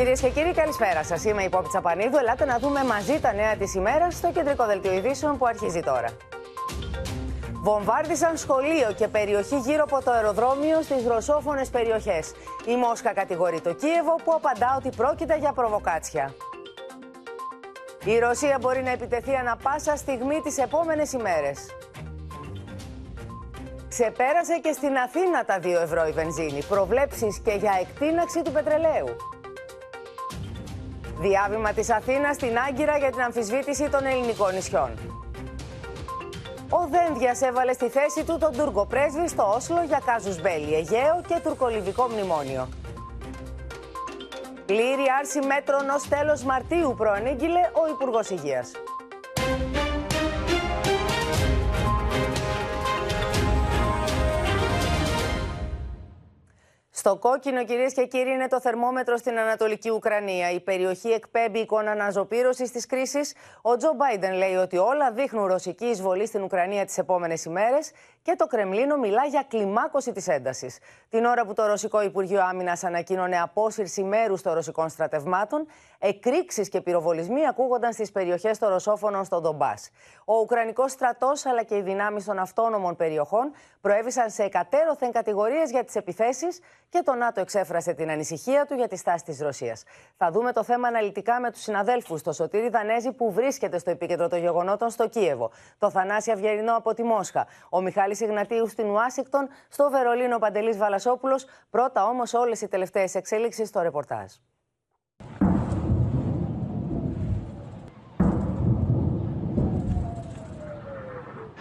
Κυρίες και κύριοι, καλησπέρα σας. Είμαι η Πόπη Τσαπανίδου. Ελάτε να δούμε μαζί τα νέα της ημέρας στο κεντρικό δελτίο ειδήσεων που αρχίζει τώρα. Βομβάρδισαν σχολείο και περιοχή γύρω από το αεροδρόμιο στις ρωσόφωνες περιοχές. Η Μόσχα κατηγορεί το Κίεβο που απαντά ότι πρόκειται για προβοκάτσια. Η Ρωσία μπορεί να επιτεθεί ανα πάσα στιγμή τις επόμενες ημέρες. Ξεπέρασε και στην Αθήνα τα 2 ευρώ η βενζίνη. Προβλέψεις και για εκτείναξη του πετρελαίου. Διάβημα της Αθήνας στην Άγκυρα για την αμφισβήτηση των ελληνικών νησιών. Ο Δένδιας έβαλε στη θέση του τον Τούρκο πρέσβη στο Όσλο για κάζους Μπέλη, Αιγαίο και τουρκολιβικό μνημόνιο. Πλήρη άρση μέτρων ως τέλος Μαρτίου προανήγγειλε ο Υπουργός Υγείας. Στο κόκκινο, κυρίες και κύριοι, είναι το θερμόμετρο στην Ανατολική Ουκρανία. Η περιοχή εκπέμπει εικόνα αναζωπήρωσης της κρίσης. Ο Τζο Μπάιντεν λέει ότι όλα δείχνουν ρωσική εισβολή στην Ουκρανία τις επόμενες ημέρες και το Κρεμλίνο μιλά για κλιμάκωση της έντασης. Την ώρα που το Ρωσικό Υπουργείο Άμυνας ανακοίνωνε απόσυρση μέρους των ρωσικών στρατευμάτων, εκρήξεις και πυροβολισμοί ακούγονταν στις περιοχές των Ρωσόφωνων στον Ντομπάς. Ο Ουκρανικός στρατός αλλά και οι δυνάμεις των αυτόνομων περιοχών προέβησαν σε εκατέρωθεν κατηγορίες για τις επιθέσεις και το ΝΑΤΟ εξέφρασε την ανησυχία του για τη στάση της Ρωσίας. Θα δούμε το θέμα αναλυτικά με τους συναδέλφους, το Σωτήρι Δανέζη που βρίσκεται στο επίκεντρο των γεγονότων στο Κίεβο, το Θανάση Αυγερινό από τη Μόσχα, ο Μιχάλης Ιγνατίου στην Ουάσιγκτον, στο Βερολίνο Παντελής Βαλασόπουλος. Πρώτα όμως όλες οι τελευταίες εξέλιξει στο ρεπορτάζ.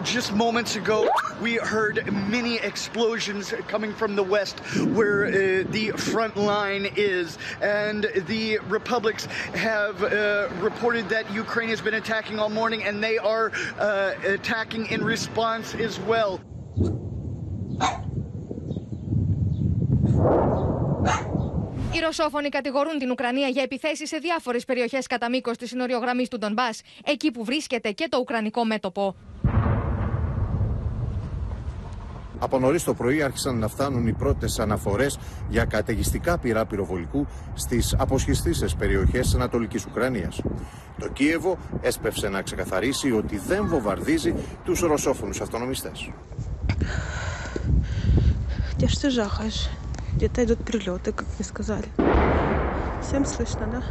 Just moments ago, we heard many explosions coming from the west where uh, the front line is. And the republics have uh, reported that Ukraine has been attacking all morning and they are uh, attacking in response as well. Οι Ρωσόφωνοι κατηγορούν την Ουκρανία για επιθέσει σε διάφορε περιοχέ κατά μήκο τη συνοριογραμμή του Ντομπά, εκεί που βρίσκεται και το Ουκρανικό μέτωπο. Από νωρί το πρωί άρχισαν να φτάνουν οι πρώτε αναφορέ για καταιγιστικά πυρά πυροβολικού στι αποσχιστήσει περιοχέ τη Ανατολική Ουκρανία. Το Κίεβο έσπευσε να ξεκαθαρίσει ότι δεν βομβαρδίζει του ρωσόφωνου αυτονομιστέ. Где жахаешь? Где-то идут прилеты, как мне сказали. Всем слышно, да?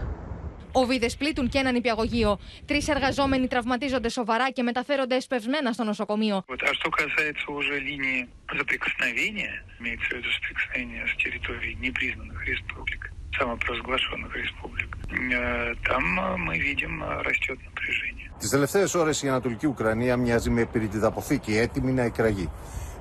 Οβίδες πλήττουν και έναν νηπιαγωγείο. Τρεις εργαζόμενοι τραυματίζονται σοβαρά και μεταφέρονται εσπευσμένα στο νοσοκομείο. Τις τελευταίες ώρες η Ανατολική Ουκρανία μοιάζει με πυρηνική αποθήκη, έτοιμη να εκραγεί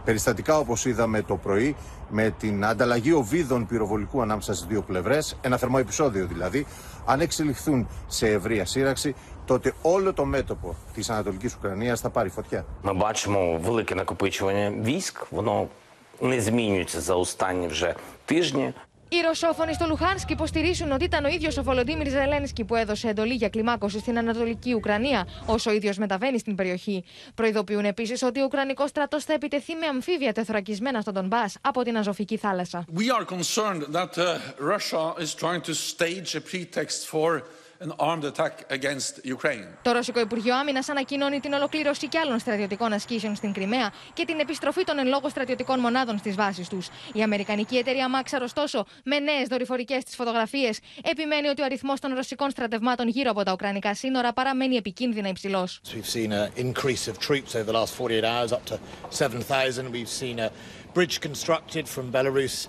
Περιστατικά όπω είδαμε το πρωί με την ανταλλαγή οβίδων πυροβολικού ανάμεσα στι δύο πλευρέ, ένα θερμό επεισόδιο δηλαδή, αν εξελιχθούν σε ευρεία σύραξη, τότε όλο το μέτωπο τη Ανατολική Ουκρανία θα πάρει φωτιά. Ми бачимо велике накопичування військ. Воно не змінюється за останні вже тижні. Οι Ρωσόφωνοι στο Λουχάνσκι υποστηρίζουν ότι ήταν ο ίδιος ο Βολοντίμιρ Ζελένσκι που έδωσε εντολή για κλιμάκωση στην Ανατολική Ουκρανία, όσο ο ίδιος μεταβαίνει στην περιοχή. Προειδοποιούν επίσης ότι ο Ουκρανικός στρατός θα επιτεθεί με αμφίβια τεθωρακισμένα στον Ντομπά από την Αζωφική θάλασσα. We are concerned that uh, Russia is trying to stage a pretext for an armed attack against Ukraine. Το Ρωσικό Υπουργείο Άμυνας ανακοινώνει την ολοκλήρωση και άλλων στρατιωτικών ασκήσεων στην Κρυμαία και την επιστροφή των εν λόγω στρατιωτικών μονάδων στις βάσεις τους. Η Αμερικανική εταιρεία Maxar, ωστόσο, με νέες δορυφορικές της φωτογραφίες, επιμένει ότι ο αριθμός των ρωσικών στρατευμάτων γύρω από τα ουκρανικά σύνορα παραμένει επικίνδυνα υψηλός. We've seen an increase of troops over the last 48 hours, up to 7,000. We've seen a bridge constructed from Belarus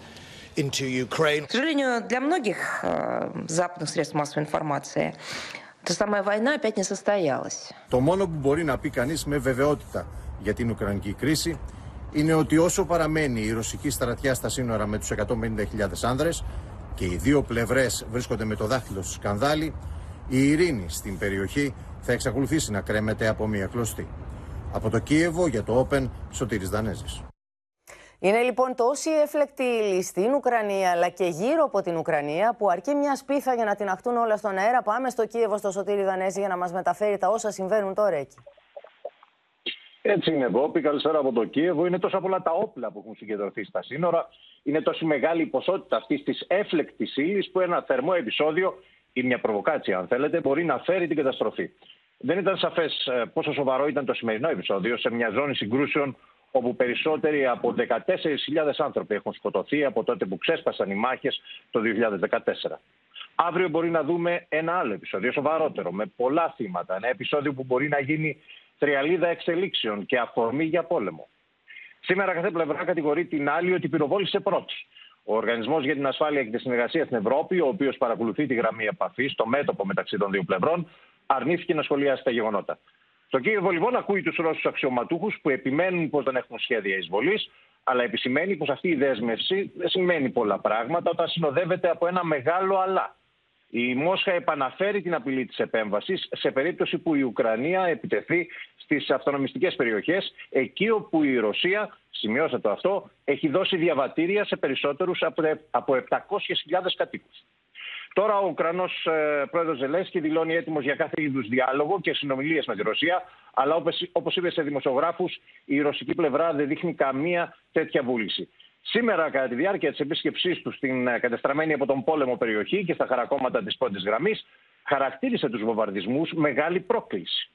into Ukraine. К сожалению, для многих э, западных средств массовой информации та самая война опять не состоялась. Το μόνο που μπορεί να πει κανείς με βεβαιότητα για την Ουκρανική κρίση είναι ότι όσο παραμένει η ρωσική στρατιά στα σύνορα με τους 150.000 άνδρες και οι δύο πλευρές βρίσκονται με το δάχτυλο στο σκανδάλι, η ειρήνη στην περιοχή θα εξακολουθήσει να κρέμεται από μια κλωστή. Από το Κίεβο για το Open, Σωτήρης Δανέζης. Είναι λοιπόν τόση έφλεκτη ύλη στην Ουκρανία αλλά και γύρω από την Ουκρανία που αρκεί μια σπίθα για να την αχτούν όλα στον αέρα. Πάμε στο Κίεβο, στο Σωτήρι Δανέζη για να μας μεταφέρει τα όσα συμβαίνουν τώρα εκεί. Έτσι είναι, Βόπη. Καλησπέρα από το Κίεβο. Είναι τόσα πολλά τα όπλα που έχουν συγκεντρωθεί στα σύνορα. Είναι τόση μεγάλη η ποσότητα αυτής της έφλεκτης ύλης που ένα θερμό επεισόδιο ή μια προβοκάτσια, αν θέλετε, μπορεί να φέρει την καταστροφή. Δεν ήταν σαφές ε, πόσο σοβαρό ήταν το σημερινό επεισόδιο σε μια ζώνη συγκρούσεων όπου περισσότεροι από 14.000 άνθρωποι έχουν σκοτωθεί από τότε που ξέσπασαν οι μάχες το 2014. Αύριο μπορεί να δούμε ένα άλλο επεισόδιο, σοβαρότερο, με πολλά θύματα. Ένα επεισόδιο που μπορεί να γίνει τριαλίδα εξελίξεων και αφορμή για πόλεμο. Σήμερα κάθε πλευρά κατηγορεί την άλλη ότι πυροβόλησε πρώτη. Ο Οργανισμός για την Ασφάλεια και τη Συνεργασία στην Ευρώπη, ο οποίος παρακολουθεί τη γραμμή επαφής στο μέτωπο μεταξύ των δύο πλευρών, αρνήθηκε να σχολιάσει τα γεγονότα. Το Κίεβο λοιπόν ακούει τους Ρώσους αξιωματούχους που επιμένουν πως δεν έχουν σχέδια εισβολής, αλλά επισημαίνει πως αυτή η δέσμευση δεν σημαίνει πολλά πράγματα όταν συνοδεύεται από ένα μεγάλο αλλά. Η Μόσχα επαναφέρει την απειλή της επέμβασης σε περίπτωση που η Ουκρανία επιτεθεί στις αυτονομιστικές περιοχές, εκεί όπου η Ρωσία, σημειώστε το αυτό, έχει δώσει διαβατήρια σε περισσότερους από 700.000 κατοίκους. Τώρα ο Ουκρανός ε, πρόεδρος Ζελέσκι δηλώνει έτοιμος για κάθε είδους διάλογο και συνομιλίες με τη Ρωσία. Αλλά όπως είπε σε δημοσιογράφους, η ρωσική πλευρά δεν δείχνει καμία τέτοια βούληση. Σήμερα, κατά τη διάρκεια της επίσκεψής του στην ε, κατεστραμμένη από τον πόλεμο περιοχή και στα χαρακόμματα της πρώτης γραμμής, χαρακτήρισε τους βομβαρδισμούς μεγάλη πρόκληση.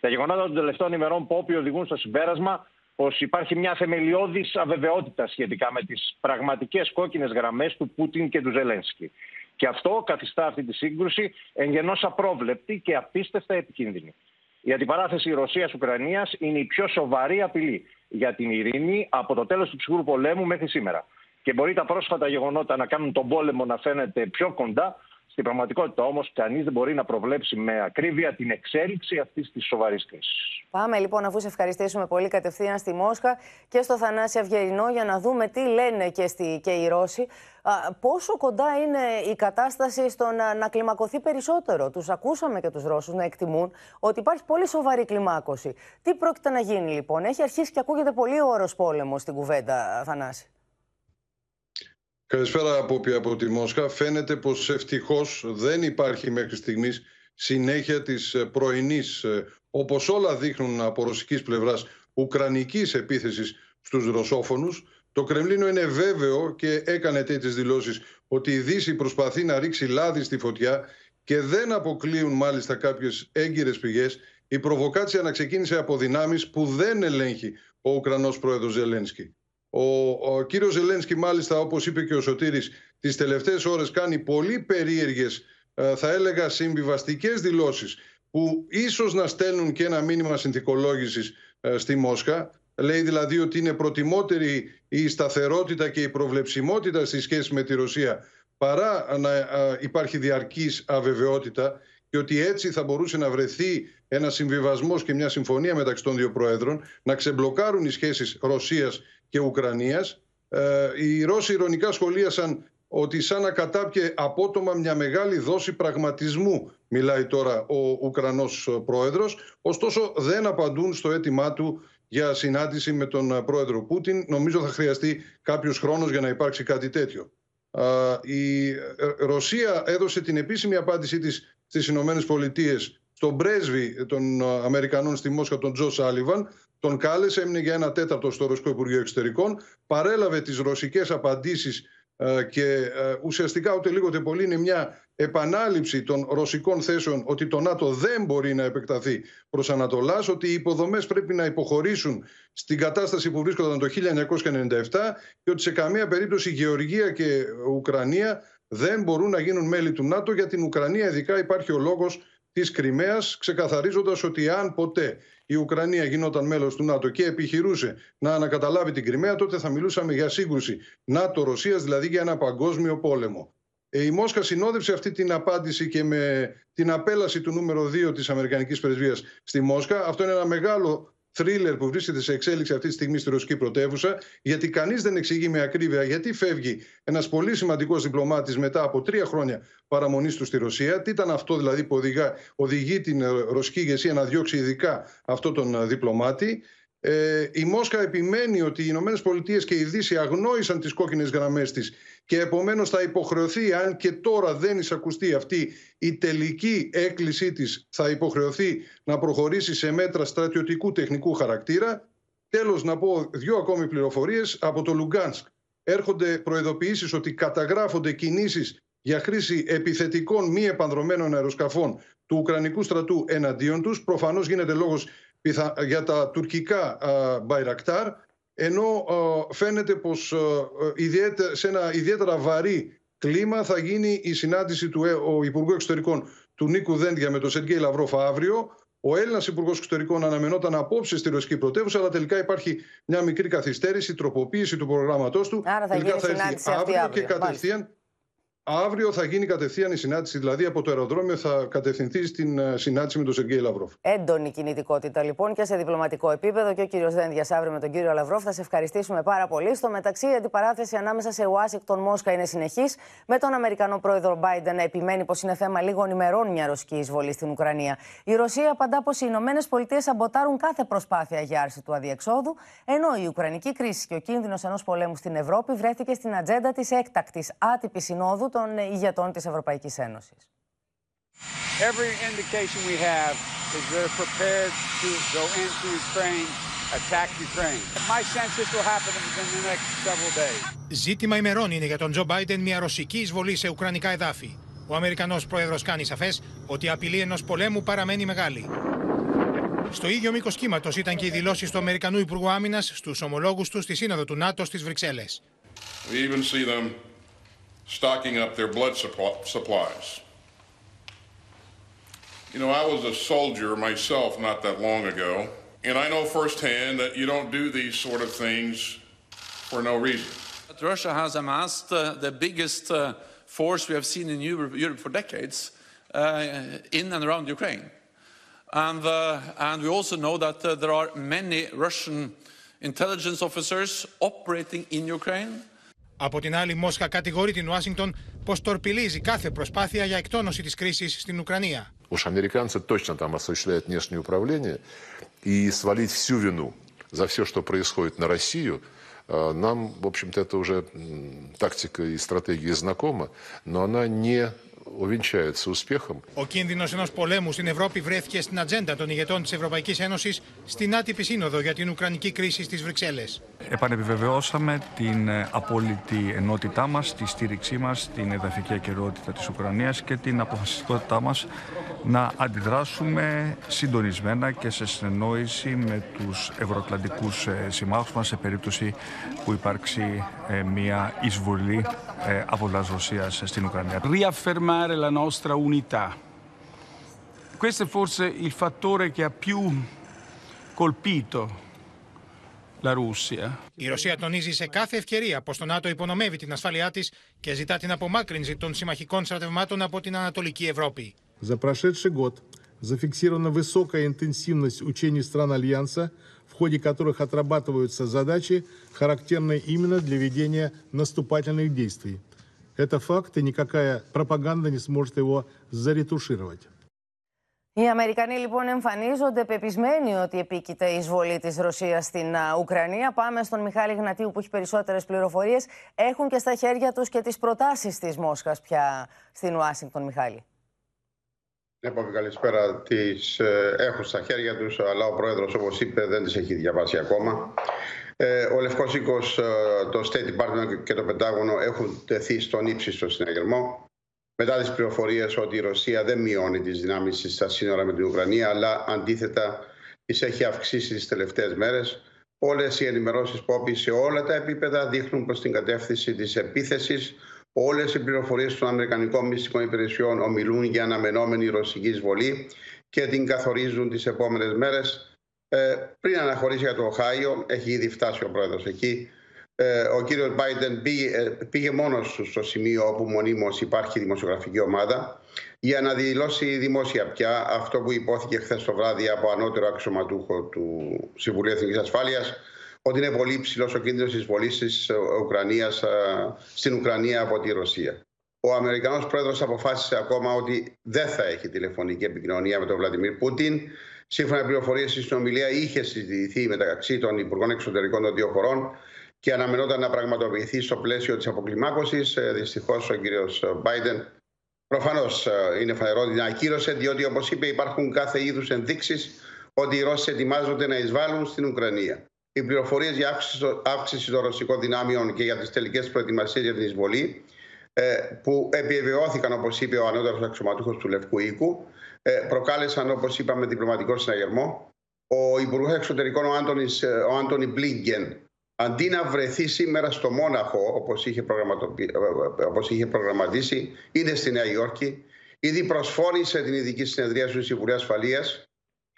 Τα γεγονότα των τελευταίων ημερών Πόπι οδηγούν στο συμπέρασμα πως υπάρχει μια θεμελιώδης αβεβαιότητα σχετικά με τις πραγματικές κόκκινες γραμμές του Πούτιν και του Ζελένσκι. Και αυτό καθιστά αυτή τη σύγκρουση εγγενώς απρόβλεπτη και απίστευτα επικίνδυνη. Η αντιπαράθεση Ρωσία-Ουκρανία είναι η πιο σοβαρή απειλή για την ειρήνη από το τέλος του ψυχρού πολέμου μέχρι σήμερα. Και μπορεί τα πρόσφατα γεγονότα να κάνουν τον πόλεμο να φαίνεται πιο κοντά, στην πραγματικότητα όμως, κανείς δεν μπορεί να προβλέψει με ακρίβεια την εξέλιξη αυτής της σοβαρής κρίσης. Πάμε λοιπόν, αφού σε ευχαριστήσουμε πολύ, κατευθείαν στη Μόσχα και στο Θανάση Αυγερινό για να δούμε τι λένε και, στη, και οι Ρώσοι. Α, πόσο κοντά είναι η κατάσταση στο να, να κλιμακωθεί περισσότερο; Τους ακούσαμε και τους Ρώσους να εκτιμούν ότι υπάρχει πολύ σοβαρή κλιμάκωση. Τι πρόκειται να γίνει λοιπόν, Έχει αρχίσει και ακούγεται πολύ όρος πόλεμος στην κουβέντα, Θανάση. Καλησπέρα από, από τη Μόσχα. Φαίνεται πως ευτυχώς δεν υπάρχει μέχρι στιγμής συνέχεια της ε, πρωινής, ε, όπως όλα δείχνουν από ρωσικής πλευράς, ουκρανικής επίθεσης στους ρωσόφωνους. Το Κρεμλίνο είναι βέβαιο και έκανε τέτοιες δηλώσεις ότι η Δύση προσπαθεί να ρίξει λάδι στη φωτιά και δεν αποκλείουν μάλιστα κάποιες έγκυρες πηγές η προβοκάτσια να ξεκίνησε από δυνάμεις που δεν ελέγχει ο Ουκρανός πρόεδρος Ζελένσκι. Ο, ο κύριος Ζελένσκι μάλιστα όπως είπε και ο Σωτήρης τις τελευταίες ώρες κάνει πολύ περίεργες ε, θα έλεγα συμβιβαστικές δηλώσεις που ίσως να στέλνουν και ένα μήνυμα συνθηκολόγησης ε, στη Μόσχα. Λέει δηλαδή ότι είναι προτιμότερη η σταθερότητα και η προβλεψιμότητα στη σχέση με τη Ρωσία παρά να ε, υπάρχει διαρκής αβεβαιότητα και ότι έτσι θα μπορούσε να βρεθεί ένας συμβιβασμός και μια συμφωνία μεταξύ των δύο προέδρων, να ξεμπλοκάρουν οι σχέσεις Ρωσίας και Ουκρανίας. Ε, οι Ρώσοι ηρωνικά σχολίασαν ότι σαν να κατάπιε απότομα μια μεγάλη δόση πραγματισμού, μιλάει τώρα ο Ουκρανός πρόεδρος, ωστόσο δεν απαντούν στο αίτημά του για συνάντηση με τον πρόεδρο Πούτιν. Νομίζω θα χρειαστεί κάποιος χρόνος για να υπάρξει κάτι τέτοιο. Η Ρωσία έδωσε την επίσημη απάντησή της στις Ηνωμένες Πολιτείες στον πρέσβη των Αμερικανών στη Μόσχα, τον Τζο Σάλιβαν, τον κάλεσε, έμεινε για ένα τέταρτο στο Ρωσικό Υπουργείο Εξωτερικών, παρέλαβε τις ρωσικές απαντήσεις ε, και ε, ουσιαστικά ούτε λίγο ούτε πολύ είναι μια επανάληψη των ρωσικών θέσεων ότι το ΝΑΤΟ δεν μπορεί να επεκταθεί προς Ανατολάς, ότι οι υποδομές πρέπει να υποχωρήσουν στην κατάσταση που βρίσκονταν το 1997 και ότι σε καμία περίπτωση Γεωργία και Ουκρανία δεν μπορούν να γίνουν μέλη του ΝΑΤΟ. Για την Ουκρανία ειδικά υπάρχει ο λόγος της Κρυμαίας, ξεκαθαρίζοντας ότι αν ποτέ η Ουκρανία γινόταν μέλος του ΝΑΤΟ και επιχειρούσε να ανακαταλάβει την Κρυμαία, τότε θα μιλούσαμε για σύγκρουση ΝΑΤΟ-Ρωσίας, δηλαδή για ένα παγκόσμιο πόλεμο. Ε, η Μόσχα συνόδευσε αυτή την απάντηση και με την απέλαση του νούμερο 2 της Αμερικανικής Πρεσβείας στη Μόσχα. Αυτό είναι ένα μεγάλο θρίλερ που βρίσκεται σε εξέλιξη αυτή τη στιγμή στη ρωσική πρωτεύουσα, γιατί κανείς δεν εξηγεί με ακρίβεια γιατί φεύγει ένας πολύ σημαντικός διπλωμάτης μετά από τρία χρόνια παραμονής του στη Ρωσία. Τι ήταν αυτό δηλαδή που οδηγά, οδηγεί την ρωσική ηγεσία να διώξει ειδικά αυτόν τον διπλωμάτη; Ε, η Μόσχα επιμένει ότι οι Ηνωμένες Πολιτείες και η Δύση αγνόησαν τις κόκκινες γραμμές της και επομένως θα υποχρεωθεί, αν και τώρα δεν εισακουστεί αυτή η τελική έκκλησή της, θα υποχρεωθεί να προχωρήσει σε μέτρα στρατιωτικού τεχνικού χαρακτήρα. Τέλος, να πω δύο ακόμη πληροφορίες από το Λουγκάνσκ. Έρχονται προειδοποιήσεις ότι καταγράφονται κινήσεις για χρήση επιθετικών μη επανδρομένων αεροσκαφών του Ουκρανικού στρατού εναντίον τους. Προφανώς γίνεται λόγος για τα τουρκικά Μπαϊρακτάρ, ενώ φαίνεται πως σε ένα ιδιαίτερα βαρύ κλίμα θα γίνει η συνάντηση του ε, ο Υπουργού Εξωτερικών του Νίκου Δέντια με τον Σεργέη Λαυρόφ αύριο. Ο Έλληνας Υπουργός Εξωτερικών αναμενόταν απόψε στη ρωσική πρωτεύουσα, αλλά τελικά υπάρχει μια μικρή καθυστέρηση, τροποποίηση του προγράμματός του. Άρα θα τελικά γίνει θα έρθει αύριο, αύριο και κατευθείαν. Αύριο θα γίνει κατευθείαν η συνάντηση, δηλαδή από το αεροδρόμιο θα κατευθυνθεί στην ε, συνάντηση με τον Σεργέη Λαυρόφ. Έντονη κινητικότητα λοιπόν και σε διπλωματικό επίπεδο και ο κύριος Δένδιας αύριο με τον κύριο Λαυρόφ. Θα σε ευχαριστήσουμε πάρα πολύ. Στο μεταξύ, η αντιπαράθεση ανάμεσα σε Ουάσιγκτον Μόσχα είναι συνεχής, με τον Αμερικανό πρόεδρο Biden να επιμένει πως είναι θέμα λίγων ημερών μια ρωσική εισβολή στην Ουκρανία. Η Ρωσία απαντά πως οι Ηνωμένες Πολιτείες σαμποτάρουν κάθε προσπάθεια για άρση του αδιεξόδου, ενώ η Ουκρανική κρίση και ο κίνδυνος ενός πολέμου στην Ευρώπη βρέθηκε στην ατζέντα της έκτακτης άτυπης συνόδου των ηγετών της Ευρωπαϊκής Ένωσης. Every indication we have is they're prepared to go into Ukraine, attack Ukraine. My sense this will happen within the next several days. Ζήτημα ημερών είναι για τον Τζο Μπάιντεν μια ρωσική εισβολή σε ουκρανικά εδάφη. Ο Αμερικανός πρόεδρος κάνει σαφές ότι η απειλή ενός πολέμου παραμένει μεγάλη. Στο ίδιο μήκος κύματος ήταν και οι δηλώσεις του Αμερικανού Υπουργού Άμυνας στους ομολόγους του στη Σύνοδο του ΝΑΤΟ στις Βρυξέλλες stocking up their blood supplies. You know, I was a soldier myself not that long ago, and I know firsthand that you don't do these sort of things for no reason. But Russia has amassed uh, the biggest uh, force we have seen in Europe, Europe for decades uh, in and around Ukraine. And, uh, and we also know that uh, there are many Russian intelligence officers operating in Ukraine Από την άλλη, η Μόσχα κατηγορεί την Ουάσιγκτον πω τορπιλίζει κάθε προσπάθεια για εκτόνωση τη κρίση στην Ουκρανία. Уж американцы точно там осуществляют внешнее управление, и свалить всю вину за все, что происходит на Россию, нам, в общем-то, это уже тактика и стратегия знакома, но она не увенчается успехом. Ο κίνδυνο ενό πολέμου στην Ευρώπη βρέθηκε στην ατζέντα των ηγετών τη Ευρωπαϊκή Ένωση στην άτυπη σύνοδο για την Ουκρανική κρίση στι Βρυξέλλε. Επανεπιβεβαιώσαμε την απόλυτη ενότητά μα, τη στήριξή μα, την εδαφική ακαιρεότητα τη Ουκρανία και την αποφασιστικότητά μα να αντιδράσουμε συντονισμένα και σε συνεννόηση με τους ευρωατλαντικούς συμμάχους μας σε περίπτωση που υπάρξει μια εισβολή από la Russia στην Ουκρανία. Riaffermare la nostra unità. Questo è forse il fattore che ha più colpito La Russia. Η Ρωσία τονίζει σε κάθε ευκαιρία πω το ΝΑΤΟ υπονομεύει την ασφάλειά τη και ζητά την απομάκρυνση των συμμαχικών στρατευμάτων από την Ανατολική Ευρώπη. За прошедший год зафиксирована высокая интенсивность учений стран Альянса, в ходе которых отрабатываются задачи, характерные именно для ведения наступательных действий. Это факт, и никакая пропаганда не сможет его заретушировать. Οι Αμερικανοί λοιπόν εμφανίζονται πεπισμένοι ότι επίκειται η εισβολή της Ρωσίας στην Ουκρανία. Πάμε στον Μιχάλη Γνατίου που έχει περισσότερες πληροφορίες. Έχουν και στα χέρια τους και τις προτάσεις της Μόσχας πια στην Ουάσιγκτον, Μιχάλη. Ναι, πω καλησπέρα. Τις ε, έχουν στα χέρια τους, αλλά ο πρόεδρος, όπως είπε, δεν τις έχει διαβάσει ακόμα. Ε, ο Λευκός Οίκος, ε, το State Department και το Πεντάγωνο έχουν τεθεί στον ύψιστο συναγερμό μετά τις πληροφορίες ότι η Ρωσία δεν μειώνει τις δυνάμεις της στα σύνορα με την Ουκρανία, αλλά αντίθετα τις έχει αυξήσει τις τελευταίες μέρες. Όλες οι ενημερώσεις που σε όλα τα επίπεδα δείχνουν προς την κατεύθυνση της επίθεσης. Όλες οι πληροφορίες των Αμερικανικών μυστικών υπηρεσιών ομιλούν για αναμενόμενη ρωσική εισβολή και την καθορίζουν τις επόμενες μέρες. Ε, πριν αναχωρήσει για το Οχάιο, έχει ήδη φτάσει ο πρόεδρος εκεί, ε, ο κύριος Biden πήγε, ε, πήγε μόνος στο σημείο όπου μονίμως υπάρχει δημοσιογραφική ομάδα για να δηλώσει δημόσια πια αυτό που υπόθηκε χθες το βράδυ από ανώτερο αξιωματούχο του Συμβουλίου Εθνικής Ασφάλειας ότι είναι πολύ ψηλό ο κίνδυνος της βολής της Ουκρανίας στην Ουκρανία από τη Ρωσία. Ο Αμερικανός πρόεδρος αποφάσισε ακόμα ότι δεν θα έχει τηλεφωνική επικοινωνία με τον Βλαντιμίρ Πούτιν. Σύμφωνα με πληροφορίες, η συνομιλία είχε συζητηθεί μεταξύ των Υπουργών Εξωτερικών των δύο χωρών και αναμενόταν να πραγματοποιηθεί στο πλαίσιο της αποκλιμάκωσης. Ε, Δυστυχώς ο κύριος Biden προφανώς ε, είναι φανερό ότι ακύρωσε, διότι όπως είπε, υπάρχουν κάθε είδους ενδείξεις ότι οι Ρώσοι ετοιμάζονται να εισβάλλουν στην Ουκρανία. Οι πληροφορίες για αύξηση των ρωσικών δυνάμεων και για τις τελικές προετοιμασίες για την εισβολή, ε, που επιβεβαιώθηκαν, όπως είπε ο ανώτερο αξιωματούχος του Λευκού Οίκου, ε, προκάλεσαν, όπως είπαμε, διπλωματικό συναγερμό. Ο Υπουργός Εξωτερικών, ο, Άντωνης, ε, ο Άντωνι Μπλίγκεν, αντί να βρεθεί σήμερα στο Μόναχο, όπως είχε, όπως είχε προγραμματίσει, είναι στη Νέα Υόρκη. Ήδη προσφόρησε την ειδική συνεδρία του Συμβουλίου Ασφαλείας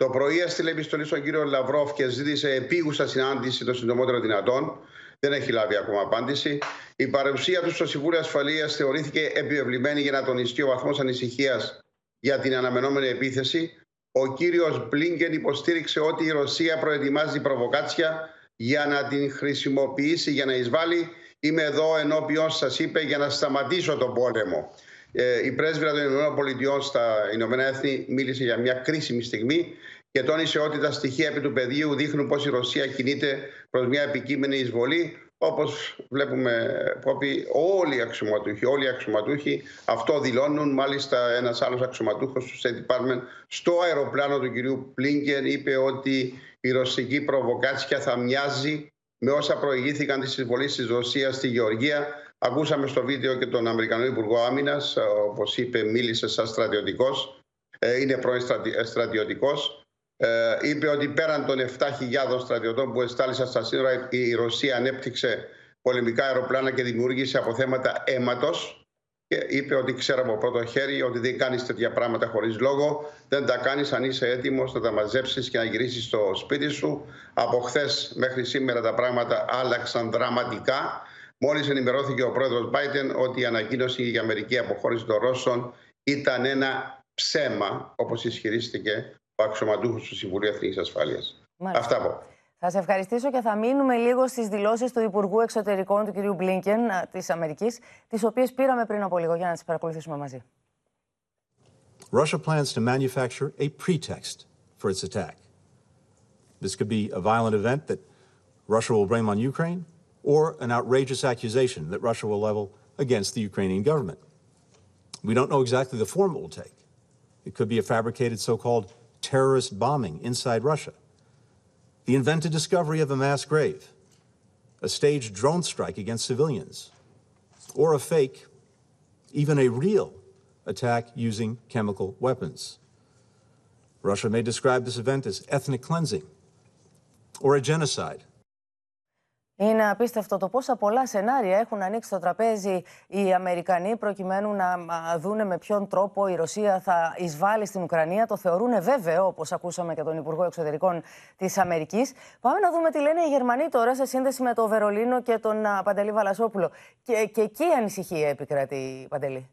το πρωί έστειλε επιστολή στον κύριο Λαυρόφ και ζήτησε επίγουσα συνάντηση το συντομότερο δυνατόν. Δεν έχει λάβει ακόμα απάντηση. Η παρουσία του στο Συμβούλιο Ασφαλείας θεωρήθηκε επιβεβλημένη για να τονιστεί ο βαθμός ανησυχίας για την αναμενόμενη επίθεση. Ο κύριος Μπλίνκεν υποστήριξε ότι η Ρωσία προετοιμάζει προβοκάτσια για να την χρησιμοποιήσει για να εισβάλλει. Είμαι εδώ ενώπιον σας, είπε, για να σταματήσω τον πόλεμο. Ε, η πρέσβυρα των ΗΠΑ στα Ηνωμένα Έθνη μίλησε για μια κρίσιμη στιγμή και τόνισε ότι τα στοιχεία επί του πεδίου δείχνουν πως η Ρωσία κινείται προς μια επικείμενη εισβολή όπως βλέπουμε Πόπι, όλοι οι αξιωματούχοι, όλοι οι αξιωματούχοι αυτό δηλώνουν. Μάλιστα ένας άλλος αξιωματούχος του State Department στο αεροπλάνο του κυρίου Πλίνκερ είπε ότι η ρωσική προβοκάτσια θα μοιάζει με όσα προηγήθηκαν της εισβολής της Ρωσίας στη Γεωργία Ακούσαμε στο βίντεο και τον Αμερικανό Υπουργό Άμυνας, όπως είπε, μίλησε σαν στρατιωτικός. Ε, είναι πρώην ε, στρατιωτικός. Ε, είπε ότι πέραν των 7.000 στρατιωτών που εστάλησαν στα σύνορα, η Ρωσία ανέπτυξε πολεμικά αεροπλάνα και δημιούργησε αποθέματα αίματος. Και είπε ότι ξέρω από πρώτο χέρι ότι δεν κάνεις τέτοια πράγματα χωρίς λόγο. Δεν τα κάνεις αν είσαι έτοιμος να τα μαζέψεις και να γυρίσεις στο σπίτι σου. Από χθες μέχρι σήμερα τα πράγματα άλλαξαν δραματικά. Μόλις ενημερώθηκε ο πρόεδρος Biden ότι η ανακοίνωση για μερική αποχώρηση των Ρώσων ήταν ένα ψέμα, όπως ισχυρίστηκε ο αξιωματούχος του Συμβουλίου Εθνικής Ασφάλειας. Αυτά από. Θα σε ευχαριστήσω και θα μείνουμε λίγο στις δηλώσεις του Υπουργού Εξωτερικών του κ. Μπλίνκεν της Αμερικής, τις οποίες πήραμε πριν από λίγο για να τις παρακολουθήσουμε μαζί. Russia plans to manufacture a pretext for its attack. This could be a violent event that Russia will blame on Ukraine or an outrageous accusation that Russia will level against the Ukrainian government. We don't know exactly the form it will take. It could be a fabricated so called terrorist bombing inside Russia, the invented discovery of a mass grave, a staged drone strike against civilians, or a fake, even a real, attack using chemical weapons. Russia may describe this event as ethnic cleansing or a genocide Είναι απίστευτο το πόσα πολλά σενάρια έχουν ανοίξει το τραπέζι οι Αμερικανοί προκειμένου να δούνε με ποιον τρόπο η Ρωσία θα εισβάλλει στην Ουκρανία. Το θεωρούν βέβαιο, όπως ακούσαμε και τον Υπουργό Εξωτερικών της Αμερικής. Πάμε να δούμε τι λένε οι Γερμανοί τώρα σε σύνδεση με το Βερολίνο και τον Παντελή Βαλασόπουλο. Και, και εκεί η ανησυχία επικρατεί, Παντελή.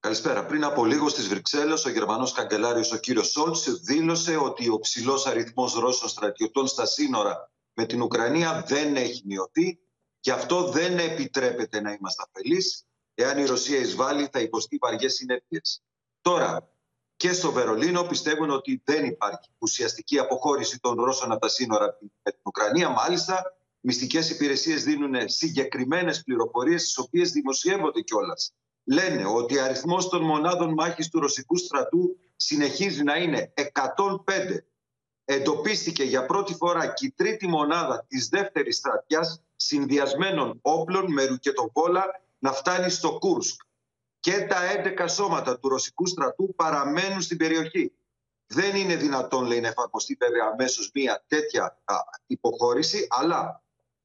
Καλησπέρα. Πριν από λίγο στις Βρυξέλλες, ο Γερμανός καγκελάριος ο κύριος Σόλτς δήλωσε ότι ο ψηλός αριθμός Ρώσων στρατιωτών στα σύνορα με την Ουκρανία δεν έχει μειωθεί και αυτό δεν επιτρέπεται να είμαστε αφελείς. Εάν η Ρωσία εισβάλλει θα υποστεί βαριές συνέπειες. Τώρα, και στο Βερολίνο πιστεύουν ότι δεν υπάρχει ουσιαστική αποχώρηση των Ρώσων από τα σύνορα με την Ουκρανία. Μάλιστα, μυστικές υπηρεσίες δίνουν συγκεκριμένες πληροφορίες, τις οποίες δημοσιεύονται κιόλας. Λένε ότι ο αριθμός των μονάδων μάχης του ρωσικού στρατού συνεχίζει να είναι 105 εντοπίστηκε για πρώτη φορά και η τρίτη μονάδα της δεύτερης στρατιάς συνδυασμένων όπλων με ρουκετοβόλα να φτάνει στο Κούρσκ. Και τα 11 σώματα του ρωσικού στρατού παραμένουν στην περιοχή. Δεν είναι δυνατόν, λέει, να εφαρμοστεί βέβαια αμέσως μια τέτοια υποχώρηση, αλλά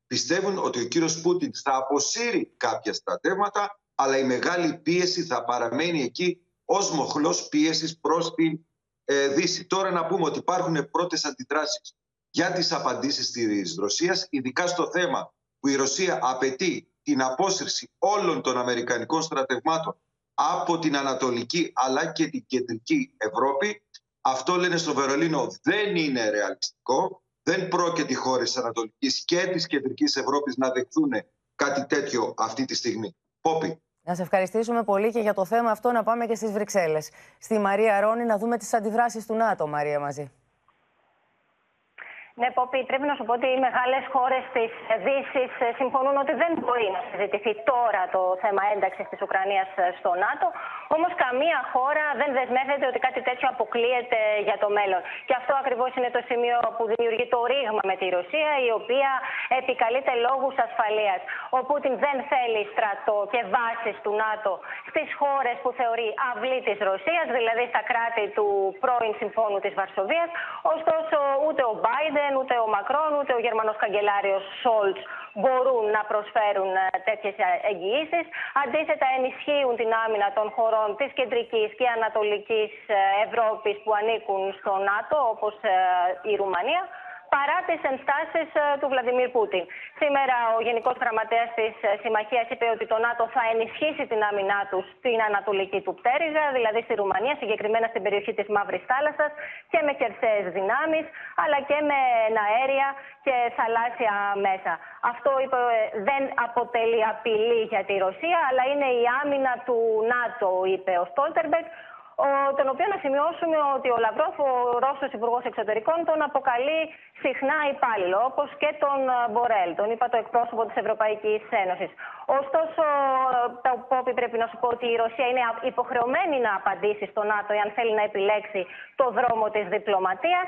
πιστεύουν ότι ο κύριος Πούτιν θα αποσύρει κάποια στρατεύματα, αλλά η μεγάλη πίεση θα παραμένει εκεί ως μοχλός πίεσης προς την ε, Δύση. Τώρα να πούμε ότι υπάρχουν πρώτες αντιδράσεις για τις απαντήσεις της Ρωσίας, ειδικά στο θέμα που η Ρωσία απαιτεί την απόσυρση όλων των Αμερικανικών στρατευμάτων από την Ανατολική αλλά και την Κεντρική Ευρώπη. Αυτό λένε στο Βερολίνο δεν είναι ρεαλιστικό. Δεν πρόκειται οι χώρες της Ανατολικής και της Κεντρικής Ευρώπης να δεχθούν κάτι τέτοιο αυτή τη στιγμή. Πόπι. Να σε ευχαριστήσουμε πολύ και για το θέμα αυτό να πάμε και στις Βρυξέλλες. Στη Μαρία Ρόνη να δούμε τις αντιδράσεις του ΝΑΤΟ, Μαρία, μαζί. Ναι, Πόπη, πρέπει να σου πω ότι οι μεγάλες χώρες της Δύσης ε, συμφωνούν ότι δεν μπορεί να συζητηθεί τώρα το θέμα ένταξης της Ουκρανίας ε, στο ΝΑΤΟ. Όμως, καμία χώρα δεν δεσμεύεται ότι κάτι τέτοιο αποκλείεται για το μέλλον. Και αυτό ακριβώς είναι το σημείο που δημιουργεί το ρήγμα με τη Ρωσία, η οποία επικαλείται λόγους ασφαλείας. Ο Πούτιν δεν θέλει στρατό και βάσεις του ΝΑΤΟ στις χώρες που θεωρεί αυλή της Ρωσίας, δηλαδή στα κράτη του πρώην Συμφώνου της Βαρσοβίας. Ωστόσο, ούτε ο Biden ούτε ο Μακρόν, ούτε ο Γερμανός καγκελάριος Σόλτς μπορούν να προσφέρουν ε, τέτοιες εγγυήσεις. Αντίθετα, ενισχύουν την άμυνα των χωρών της κεντρικής και ανατολικής ε, Ευρώπης που ανήκουν στο ΝΑΤΟ, όπως ε, η Ρουμανία παρά τι ενστάσεις ε, του Βλαντιμίρ Πούτιν. Σήμερα ο Γενικός Γραμματέας της ε, Συμμαχίας είπε ότι το ΝΑΤΟ θα ενισχύσει την άμυνά του στην ανατολική του πτέρυγα, δηλαδή στη Ρουμανία, συγκεκριμένα στην περιοχή της Μαύρης Θάλασσας και με χερσαίε δυνάμεις, αλλά και με αέρια και θαλάσσια μέσα. Αυτό είπε, ε, δεν αποτελεί απειλή για τη Ρωσία, αλλά είναι η άμυνα του ΝΑΤΟ, είπε ο Στόλτερμπεκ τον οποίο να σημειώσουμε ότι ο Λαυρόφ, ο Ρώσος Υπουργός Εξωτερικών, τον αποκαλεί συχνά υπάλληλο, όπως και τον ε, Μπορέλ, τον είπα το εκπρόσωπο της Ευρωπαϊκής Ένωσης. Ωστόσο, το Πόπι πρέπει να σου πω ότι η Ρωσία είναι υποχρεωμένη να απαντήσει στο ΝΑΤΟ, εάν θέλει να επιλέξει το δρόμο της διπλωματίας.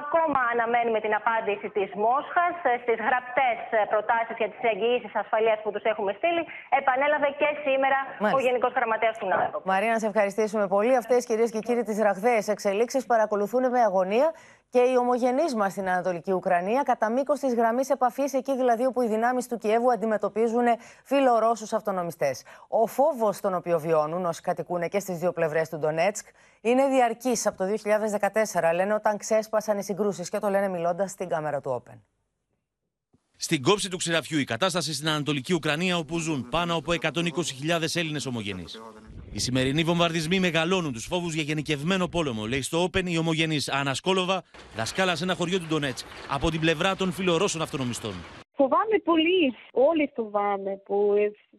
Ακόμα αναμένουμε την απάντηση της Μόσχας στις γραπτές προτάσεις για τις εγγυήσεις ασφαλείας που τους έχουμε στείλει. Επανέλαβε και σήμερα Μάλιστα. ο Γενικός Γραμματέας του ΝΑΤΟ. Μαρία, να σε ευχαριστήσουμε πολύ. Αυτές, κυρίες και κύριοι, τις ραγδαίες εξελίξεις παρακολουθούν με αγωνία και οι ομογενείς μας στην Ανατολική Ουκρανία, κατά μήκος της γραμμής επαφής, εκεί δηλαδή όπου οι δυνάμεις του Κιέβου αντιμετωπίζουν φιλορώσους αυτονομιστές. Ο φόβος τον οποίο βιώνουν όσοι κατοικούν και στις δύο πλευρές του Ντονέτσκ είναι διαρκής από το 2014, λένε όταν ξέσπασαν οι συγκρούσεις και το λένε μιλώντας στην κάμερα του Open. Στην κόψη του ξηραφιού η κατάσταση στην Ανατολική Ουκρανία όπου ζουν πάνω από 120.000 Έλληνες ομογενείς. Οι σημερινοί βομβαρδισμοί μεγαλώνουν τους φόβους για γενικευμένο πόλεμο, λέει στο Open η ομογενής Άννα Σκόλοβα, δασκάλα σε ένα χωριό του Ντονέτσκ, από την πλευρά των φιλορώσων αυτονομιστών. Φοβάμαι πολύ, όλοι φοβάμαι που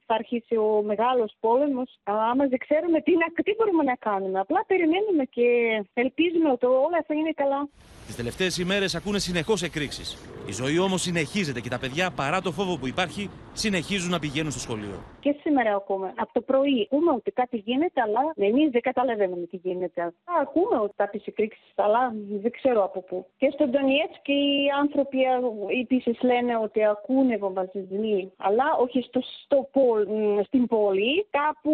θα αρχίσει ο μεγάλος πόλεμος. Άμα δεν ξέρουμε τι, τι μπορούμε να κάνουμε. Απλά περιμένουμε και ελπίζουμε ότι όλα θα είναι καλά. Τις τελευταίες ημέρες ακούνε συνεχώς εκρήξεις. Η ζωή όμως συνεχίζεται και τα παιδιά, παρά το φόβο που υπάρχει, συνεχίζουν να πηγαίνουν στο σχολείο. Και σήμερα ακούμε. Από το πρωί ακούμε ότι κάτι γίνεται, αλλά εμεί δεν καταλαβαίνουμε τι γίνεται. Ακούμε ότι κάποιες εκρήξεις, αλλά δεν ξέρω από πού. Και στον και οι άνθρωποι επίσης λένε ότι ακούνε βομβαρδισμοί, αλλά όχι στο, στο, στην πόλη, κάπου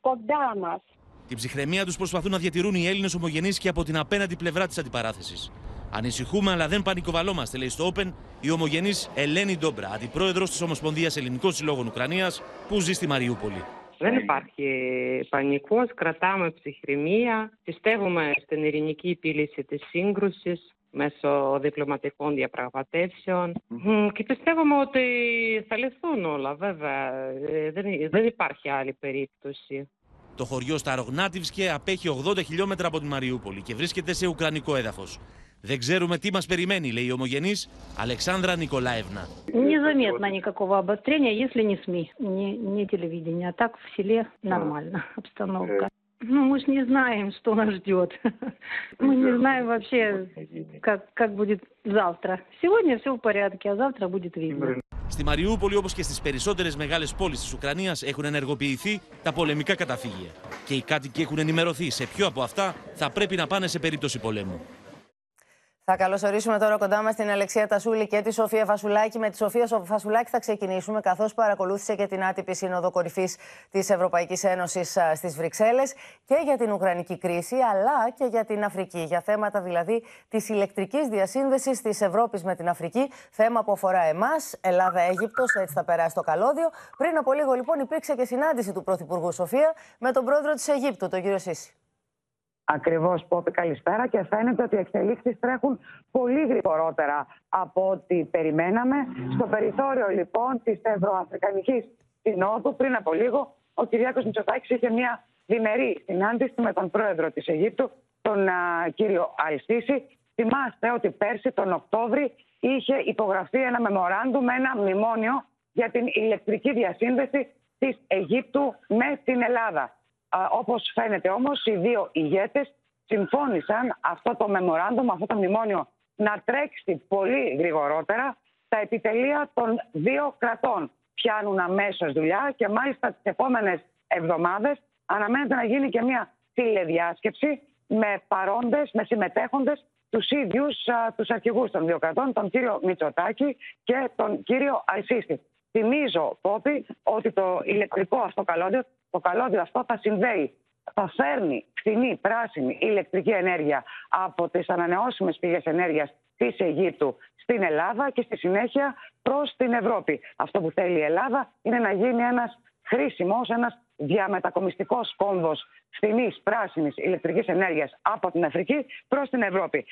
κοντά μας. Την ψυχραιμία τους προσπαθούν να διατηρούν οι Έλληνες ομογενείς και από την απέναντι πλευρά της αντιπαράθεσης. Ανησυχούμε, αλλά δεν πανικοβαλόμαστε, λέει στο Open η ομογενής Ελένη Ντόμπρα, αντιπρόεδρος της Ομοσπονδίας Ελληνικών Συλλόγων Ουκρανίας, που ζει στη Μαριούπολη. Δεν υπάρχει πανικός, κρατάμε ψυχραιμία, πιστεύουμε στην ειρηνική επίλυση της σύγκρουσης μέσω διπλωματικών διαπραγματεύσεων και πιστεύουμε ότι θα λυθούν όλα βέβαια. Ε, δεν, δεν υπάρχει άλλη περίπτωση. Το χωριό Σταρογνάτιβσκε απέχει 80 χιλιόμετρα από τη Μαριούπολη και βρίσκεται σε ουκρανικό έδαφο. Δεν ξέρουμε τι μα περιμένει, λέει η ομογενή Αλεξάνδρα Νικολάευνα. Незаметно никакого обострения, если не СМИ, не, не телевидение. А так в селе нормально обстановка. Ну, мы же не знаем, что нас ждет. Мы не знаем вообще, как, как будет завтра. Сегодня все в порядке, а завтра будет видно. Στη Μαριούπολη, όπω και στι περισσότερε μεγάλε πόλει τη Ουκρανία, έχουν ενεργοποιηθεί τα πολεμικά καταφύγια. Και οι κάτοικοι έχουν ενημερωθεί σε ποιο από αυτά θα πρέπει να πάνε σε περίπτωση πολέμου. Θα καλωσορίσουμε τώρα κοντά μας την Αλεξία Τασούλη και τη Σοφία Φασουλάκη. Με τη Σοφία Φασουλάκη θα ξεκινήσουμε, καθώς παρακολούθησε και την άτυπη Σύνοδο Κορυφής της Ευρωπαϊκής Ένωσης στις Βρυξέλλες και για την Ουκρανική κρίση, αλλά και για την Αφρική. Για θέματα δηλαδή της ηλεκτρικής διασύνδεσης της Ευρώπης με την Αφρική. Θέμα που αφορά εμάς, Ελλάδα-Αίγυπτο, έτσι θα περάσει το καλώδιο. Πριν από λίγο λοιπόν υπήρξε και συνάντηση του Πρωθυπουργού Σοφία με τον πρόεδρο της Αιγύπτου, τον κύριο Σίση. Ακριβώς, Πόπη, καλησπέρα. Και φαίνεται ότι οι εξελίξει τρέχουν πολύ γρηγορότερα από ό,τι περιμέναμε. Στο περιθώριο λοιπόν της Ευρωαφρικανικής Συνόδου, πριν από λίγο, ο Κυριάκος Μητσοτάκης είχε μια διμερή συνάντηση με τον πρόεδρο της Αιγύπτου, τον α, κύριο Αλσίση. Θυμάστε ότι πέρσι τον Οκτώβρη είχε υπογραφεί ένα μεμοράντουμ, ένα μνημόνιο για την ηλεκτρική διασύνδεση της Αιγύπτου με την Ελλάδα. Όπως φαίνεται όμως οι δύο ηγέτες συμφώνησαν αυτό το memorandum, αυτό το μνημόνιο να τρέξει πολύ γρηγορότερα τα επιτελεία των δύο κρατών. Πιάνουν αμέσως δουλειά και μάλιστα τις επόμενες εβδομάδες αναμένεται να γίνει και μια τηλεδιάσκεψη με παρόντες, με συμμετέχοντες τους ίδιους τους αρχηγούς των δύο κρατών, τον κύριο Μητσοτάκη και τον κύριο Αλσίστη. Θυμίζω, Πόπη, ότι το ηλεκτρικό αυτό καλώδιο, το καλώδιο αυτό θα συνδέει, θα φέρνει φθηνή, πράσινη ηλεκτρική ενέργεια από τις ανανεώσιμες πηγές ενέργειας της Αιγύπτου στην Ελλάδα και στη συνέχεια προς την Ευρώπη. Αυτό που θέλει η Ελλάδα είναι να γίνει ένας χρήσιμος, ένας διαμετακομιστικός κόμβος φθηνής πράσινης ηλεκτρικής ενέργειας από την Αφρική προς την Ευρώπη.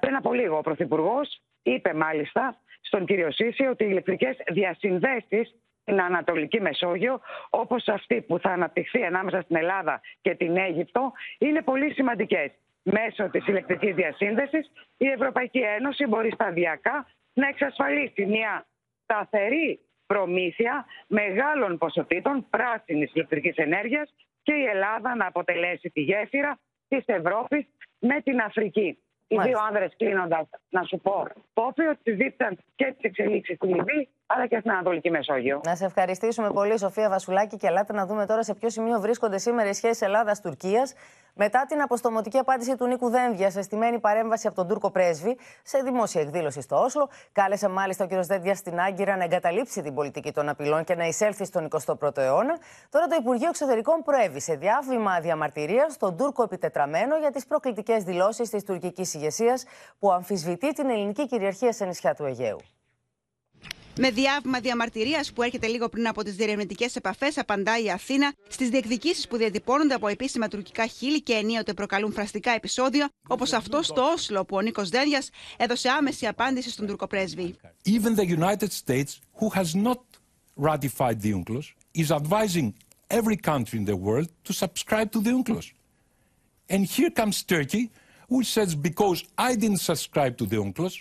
Πριν από λίγο ο Πρωθυπουργός είπε μάλιστα στον κύριο Σίση ότι οι ηλεκτρικές διασυνδέσεις στην Ανατολική Μεσόγειο, όπως αυτή που θα αναπτυχθεί ανάμεσα στην Ελλάδα και την Αίγυπτο, είναι πολύ σημαντικές. Μέσω της ηλεκτρικής διασύνδεσης, η Ευρωπαϊκή Ένωση μπορεί σταδιακά να εξασφαλίσει μια σταθερή προμήθεια μεγάλων ποσοτήτων πράσινης ηλεκτρικής ενέργειας και η Ελλάδα να αποτελέσει τη γέφυρα της Ευρώπης με την Αφρική. Οι δύο άνδρες κλείνοντας, να σου πω, Πόπι, ότι συζήτησαν και τις εξελίξεις στη Λιβύη αλλά και στην Ανατολική Μεσόγειο. Να σε ευχαριστήσουμε πολύ, Σοφία Βασουλάκη, και ελάτε να δούμε τώρα σε ποιο σημείο βρίσκονται σήμερα οι σχέσεις Ελλάδα-Τουρκία μετά την αποστομωτική απάντηση του Νίκου Δένδια σε στημένη παρέμβαση από τον Τούρκο πρέσβη σε δημόσια εκδήλωση στο Όσλο. Κάλεσε μάλιστα ο κ. Δένδιας στην Άγκυρα να εγκαταλείψει την πολιτική των απειλών και να εισέλθει στον 21ο αιώνα. Τώρα το Υπουργείο Εξωτερικών προέβη σε διάβημα διαμαρτυρίας στον Τούρκο επιτετραμένο για τις προκλητικές δηλώσεις της τουρκικής ηγεσίας που αμφισβητεί την ελληνική κυριαρχία σε νησιά του Αιγαίου. Με διάβημα διαμαρτυρίας που έρχεται λίγο πριν από τις διερευνητικές επαφές, απαντάει η Αθήνα στις διεκδικήσεις που διατυπώνονται από επίσημα τουρκικά χείλη και ενίοτε προκαλούν φραστικά επεισόδια, όπως αυτό στο Όσλο, που ο Νίκος Δένδια έδωσε άμεση απάντηση στον τουρκοπρέσβη. Even the United States, who has not ratified the UNCLOS, is advising every country in the world to subscribe to the UNCLOS. And here comes Turkey, which says because I didn't subscribe to the UNCLOS,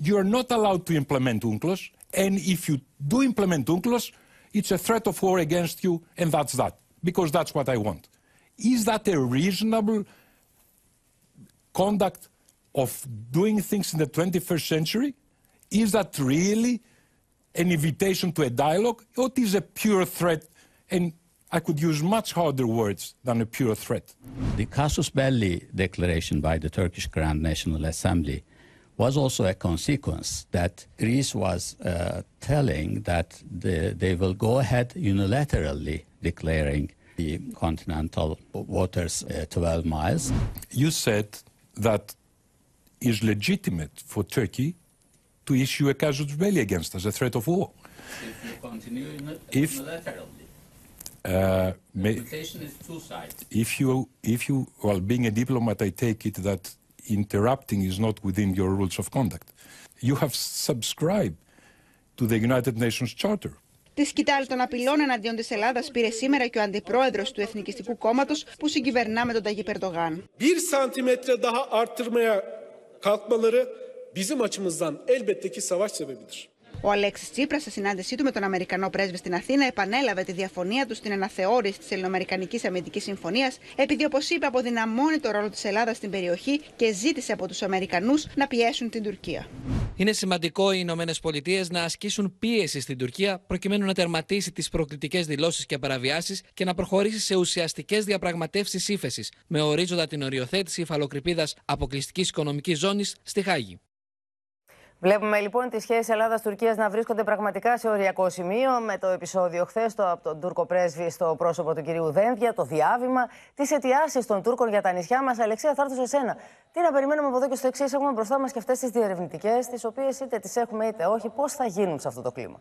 you are not allowed to implement UNCLOS, and if you do implement UNCLOS, it's a threat of war against you, and that's that, because that's what I want. Is that a reasonable conduct of doing things in the 21st century? Is that really an invitation to a dialogue, or is a pure threat? And I could use much harder words than a pure threat. The Casus Belli declaration by the Turkish Grand National Assembly was also a consequence that Greece was uh, telling that the, they will go ahead unilaterally declaring the continental waters uh, 12 miles. You said that is legitimate for Turkey to issue a casus belli against us, a threat of war. If you continue if, unilaterally. Uh, the invitation is two sides. If you, if you, well, being a diplomat, I take it that interrupting is not within your rules of conduct. You have subscribed to the United Nations Charter. Τη σκητάλη των απειλών εναντίον τη Ελλάδα πήρε σήμερα και ο αντιπρόεδρο του Εθνικιστικού Κόμματο που συγκυβερνά με τον Ταγί Περντογάν. Bir santimetre daha arttırmaya kalkmaları bizim açımızdan elbette ki savaş sebebidir. Ο Αλέξης Τσίπρας, σε συνάντησή του με τον Αμερικανό πρέσβη στην Αθήνα, επανέλαβε τη διαφωνία του στην αναθεώρηση της Ελληνοαμερικανικής Αμυντικής Συμφωνίας, επειδή, όπως είπε, αποδυναμώνει το ρόλο της Ελλάδας στην περιοχή και ζήτησε από τους Αμερικανούς να πιέσουν την Τουρκία. Είναι σημαντικό οι Ηνωμένες Πολιτείες να ασκήσουν πίεση στην Τουρκία προκειμένου να τερματίσει τις προκλητικές δηλώσεις και παραβιάσεις και να προχωρήσει σε ουσιαστικές διαπραγματεύσεις ύφεσης, με ορίζοντα την οριοθέτηση υφαλοκρηπίδας αποκλειστικής οικονομικής ζώνης στη Χάγη. Βλέπουμε λοιπόν τις σχέσεις Ελλάδα-Τουρκία να βρίσκονται πραγματικά σε οριακό σημείο με το επεισόδιο χθες το, από τον Τούρκο πρέσβη στο πρόσωπο του κυρίου Δένδια, το διάβημα, τις αιτιάσεις των Τούρκων για τα νησιά μας. Αλεξία, θα έρθω σε σένα. Τι να περιμένουμε από εδώ και στο εξής. Έχουμε μπροστά μας και αυτές τις διερευνητικές, τις οποίες είτε τις έχουμε είτε όχι. Πώς θα γίνουν σε αυτό το κλίμα.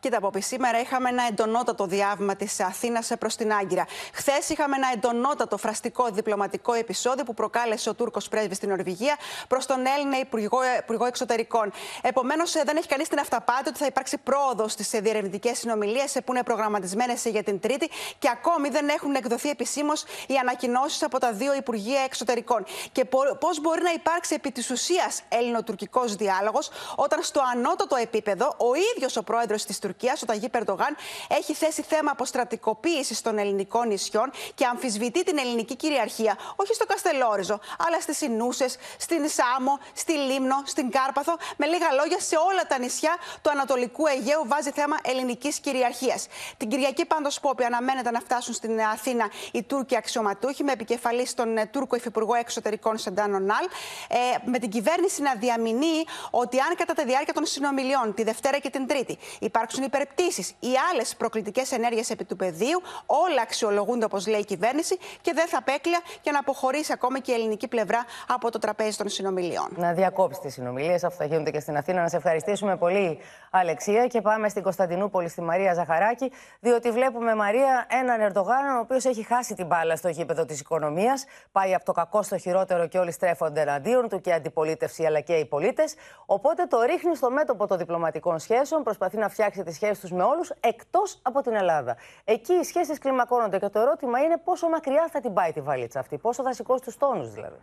Κοίτα, από σήμερα είχαμε ένα εντονότατο διάβημα της Αθήνας προς την Άγκυρα. Χθες είχαμε ένα εντονότατο φραστικό διπλωματικό επεισόδιο που προκάλεσε ο Τούρκος πρέσβης στην Νορβηγία προς τον Έλληνα Υπουργό, Υπουργό Εξωτερικών. εξωτερικών. Επομένω, δεν έχει κανείς την αυταπάτη ότι θα υπάρξει πρόοδος στις διερευνητικές συνομιλίες που είναι προγραμματισμένες για την Τρίτη και ακόμη δεν έχουν εκδοθεί επισήμως οι ανακοινώσεις από τα δύο Υπουργεία Εξωτερικών. Και πώς μπορεί να υπάρξει επί της ουσίας ελληνοτουρκικός διάλογος όταν στο ανώτατο επίπεδο ο ίδιος ο πρόεδρος της Τουρκίας, ο Ταγί Περντογάν, έχει θέσει θέμα αποστρατικοποίησης των ελληνικών νησιών και αμφισβητεί την ελληνική κυριαρχία, όχι στο Καστελόριζο, αλλά στις Ινούσες, στην Σάμο, στη Λίμνο, στην Κάρπαθο. Με λίγα λόγια, σε όλα τα νησιά του Ανατολικού Αιγαίου βάζει θέμα ελληνικής κυριαρχίας. Την Κυριακή, πάντως, Πόπη, αναμένεται να φτάσουν στην Αθήνα οι Τούρκοι αξιωματούχοι, με επικεφαλής τον ε, Τούρκο Υφυπουργό Εξωτερικών Σεντάνο Νάλ, ε, με την κυβέρνηση να διαμηνύει ότι αν κατά τη διάρκεια των συνομιλιών τη Δευτέρα και την Τρίτη υπάρξουν υπερπτήσεις ή άλλες προκλητικές ενέργειες επί του πεδίου, όλα αξιολογούνται όπως λέει η κυβέρνηση και δεν θα απέκλεια για να αποχωρήσει ακόμα και η ελληνική πλευρά από το τραπέζι των συνομιλιών. Να διακόψεις τις συνομιλίες, αυτά θα γίνονται και στην Αθήνα. Να σε ευχαριστήσουμε πολύ, Αλεξία. Και πάμε στην Κωνσταντινούπολη, στη Μαρία Ζαχαράκη, διότι βλέπουμε, Μαρία, έναν Ερντογάν ο οποίος έχει χάσει την μπάλα στο γήπεδο της οικονομίας. Πάει από το κακό στο χειρότερο και όλοι στρέφονται εναντίον του και αντιπολίτευση αλλά και οι πολίτες. Οπότε το ρίχνει στο μέτωπο των διπλωματικών σχέσεων, προσπαθεί να φτιάξει τις σχέσεις τους με όλους εκτός από την Ελλάδα. Εκεί οι σχέσεις κλιμακώνονται και το ερώτημα είναι πόσο μακριά θα την πάει τη βαλίτσα αυτή, πόσο θα σηκώσει τους τόνους δηλαδή.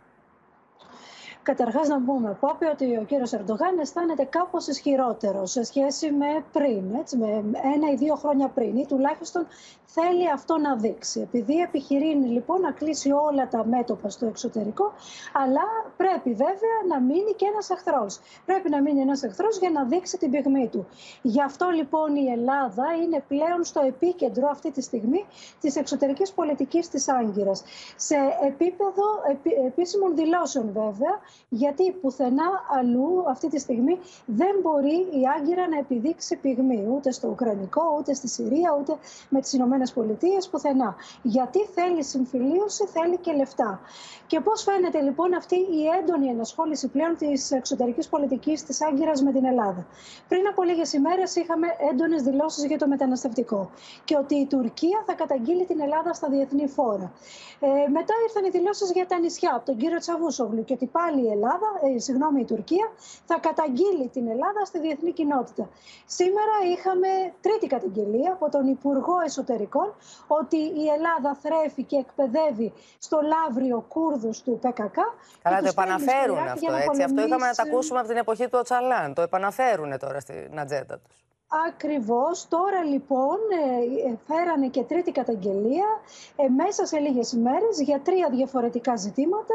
Καταρχάς, να πούμε, Πόπη, ότι ο κύριος Ερντογάν αισθάνεται κάπως ισχυρότερος σε σχέση με πριν, έτσι, με ένα ή δύο χρόνια πριν, ή τουλάχιστον θέλει αυτό να δείξει. Επειδή επιχειρεί λοιπόν να κλείσει όλα τα μέτωπα στο εξωτερικό, αλλά πρέπει βέβαια να μείνει και ένας εχθρός. Πρέπει να μείνει ένας εχθρός για να δείξει την πυγμή του. Γι' αυτό λοιπόν η Ελλάδα είναι πλέον στο επίκεντρο αυτή τη στιγμή της εξωτερικής πολιτικής της Άγκυρας. Σε επίπεδο επίσημων δηλώσεων βέβαια, γιατί πουθενά αλλού αυτή τη στιγμή δεν μπορεί η Άγκυρα να επιδείξει πυγμή ούτε στο Ουκρανικό, ούτε στη Συρία, ούτε με τις Ηνωμένες Πολιτείες, πουθενά. Γιατί θέλει συμφιλίωση, θέλει και λεφτά. Και πώς φαίνεται λοιπόν αυτή η έντονη ενασχόληση πλέον της εξωτερικής πολιτικής της Άγκυρας με την Ελλάδα. Πριν από λίγες ημέρες είχαμε έντονες δηλώσεις για το μεταναστευτικό και ότι η Τουρκία θα καταγγείλει την Ελλάδα στα διεθνή φόρα. Ε, μετά ήρθαν οι δηλώσεις για τα νησιά από τον κύριο Τσαβούσογλου και ότι πάλι η Ελλάδα, ε, συγγνώμη, η Τουρκία θα καταγγείλει την Ελλάδα στη διεθνή κοινότητα. Σήμερα είχαμε τρίτη καταγγελία από τον Υπουργό Εσωτερικών ότι η Ελλάδα θρέφει και εκπαιδεύει στο Λαύριο Κούρδους του ΠΚΚ. Καλά, το επαναφέρουν αυτό. Έτσι. Αυτό είχαμε να τα ακούσουμε από την εποχή του Οτσαλάν. Το επαναφέρουν τώρα στην ατζέντα τους. Ακριβώς. Τώρα λοιπόν ε, ε, φέρανε και τρίτη καταγγελία ε, μέσα σε λίγες ημέρες για τρία διαφορετικά ζητήματα.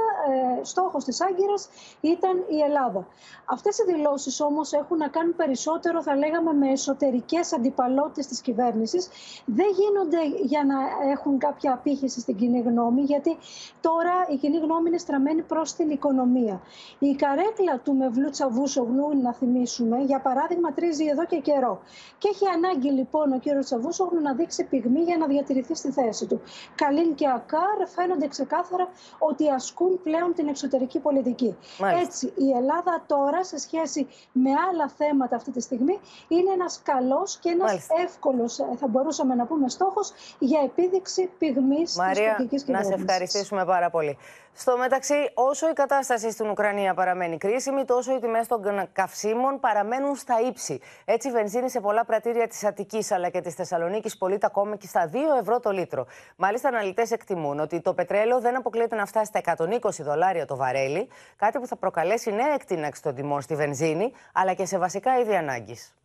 Στόχος της Άγκυρας ήταν η Ελλάδα. Αυτές οι δηλώσεις όμως έχουν να κάνουν περισσότερο θα λέγαμε με εσωτερικές αντιπαλότητες της κυβέρνησης. Δεν γίνονται για να έχουν κάποια απήχηση στην κοινή γνώμη γιατί τώρα η κοινή γνώμη είναι στραμμένη προς την οικονομία. Η καρέκλα του Μευλού Τσαβούσογλου να θυμίσουμε για παράδειγμα τρίζει εδώ και καιρό. Και έχει ανάγκη λοιπόν ο κύριος Τσαβούσογλου να δείξει πυγμή για να διατηρηθεί στη θέση του. Καλίν και Ακάρ φαίνονται ξεκάθαρα ότι ασκούν πλέον την εξωτερική πολιτική. Μάλιστα. Έτσι, η Ελλάδα τώρα σε σχέση με άλλα θέματα αυτή τη στιγμή είναι ένας καλός και ένας εύκολος, ε, θα μπορούσαμε να πούμε, στόχος για επίδειξη πυγμής της τουρκικής κυβέρνηση. Να σε ευχαριστήσουμε πάρα πολύ. Στο μεταξύ, όσο η κατάσταση στην Ουκρανία παραμένει κρίσιμη, τόσο οι τιμές των καυσίμων παραμένουν στα ύψη. Έτσι, η βενζίνη σε πολλά πρατήρια της Αττικής αλλά και της Θεσσαλονίκης πωλείται ακόμα και στα 2 ευρώ το λίτρο. Μάλιστα, αναλυτές εκτιμούν ότι το πετρέλαιο δεν αποκλείεται να φτάσει στα 120 δολάρια το βαρέλι, κάτι που θα προκαλέσει νέα εκτείναξη των τιμών στη βενζίνη αλλά και σε βασικά είδη ανάγκης.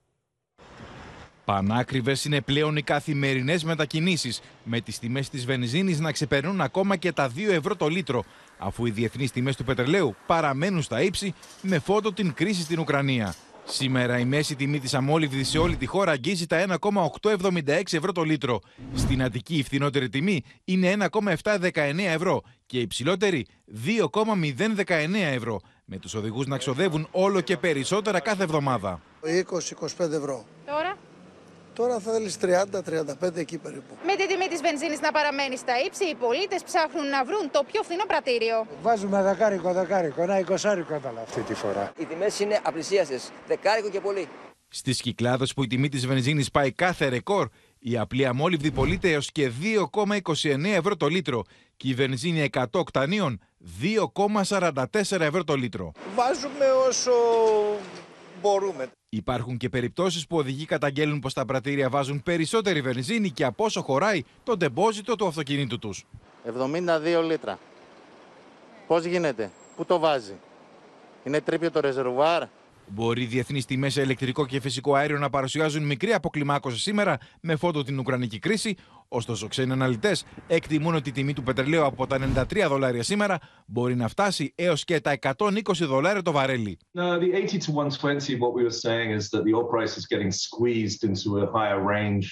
Πανάκριβες είναι πλέον οι καθημερινές μετακινήσεις, με τις τιμές της βενζίνης να ξεπερνούν ακόμα και τα 2 ευρώ το λίτρο, αφού οι διεθνείς τιμές του πετρελαίου παραμένουν στα ύψη με φόντο την κρίση στην Ουκρανία. Σήμερα η μέση τιμή της αμόλυβδης σε όλη τη χώρα αγγίζει τα 1,876 ευρώ το λίτρο. Στην Αττική η φθηνότερη τιμή είναι 1,719 ευρώ και η υψηλότερη 2,019 ευρώ, με τους οδηγούς να ξοδεύουν όλο και περισσότερα κάθε εβδομάδα. 20-25 ευρώ. Τώρα; Τώρα θα θέλεις 30-35 εκεί περίπου. Με τη τιμή της βενζίνης να παραμένει στα ύψη, οι πολίτες ψάχνουν να βρουν το πιο φθηνό πρατήριο. Βάζουμε δεκάρικο, δεκάρικο, ένα εικοσάρικο έταλα αυτή τη φορά. Οι τιμές είναι απλησίασες. Δεκάρικο και πολύ. Στις κυκλάδες που η τιμή της βενζίνης πάει κάθε ρεκόρ, η απλή αμόλυβδη πωλείται έως και 2,29 ευρώ το λίτρο και η βενζίνη 100 οκτανίων 2,44 ευρώ το λίτρο. Βάζουμε όσο μπορούμε. Υπάρχουν και περιπτώσεις που οδηγοί καταγγέλνουν πως τα πρατήρια βάζουν περισσότερη βενζίνη και από όσο χωράει το ντεμπόζιτο του αυτοκινήτου τους. 72 λίτρα. Πώς γίνεται, πού το βάζει; Είναι τρίπιο το ρεζερβουάρ; Μπορεί οι διεθνείς τιμές σε ηλεκτρικό και φυσικό αέριο να παρουσιάζουν μικρή αποκλιμάκωση σήμερα με φόντο την Ουκρανική κρίση. Ωστόσο, ξένοι αναλυτές εκτιμούν ότι η τιμή του πετρελαίου από τα 93 δολάρια σήμερα μπορεί να φτάσει έως και τα 120 δολάρια το βαρέλι. No, the 80 to 120, what we were saying is that the oil price is getting squeezed into a higher range,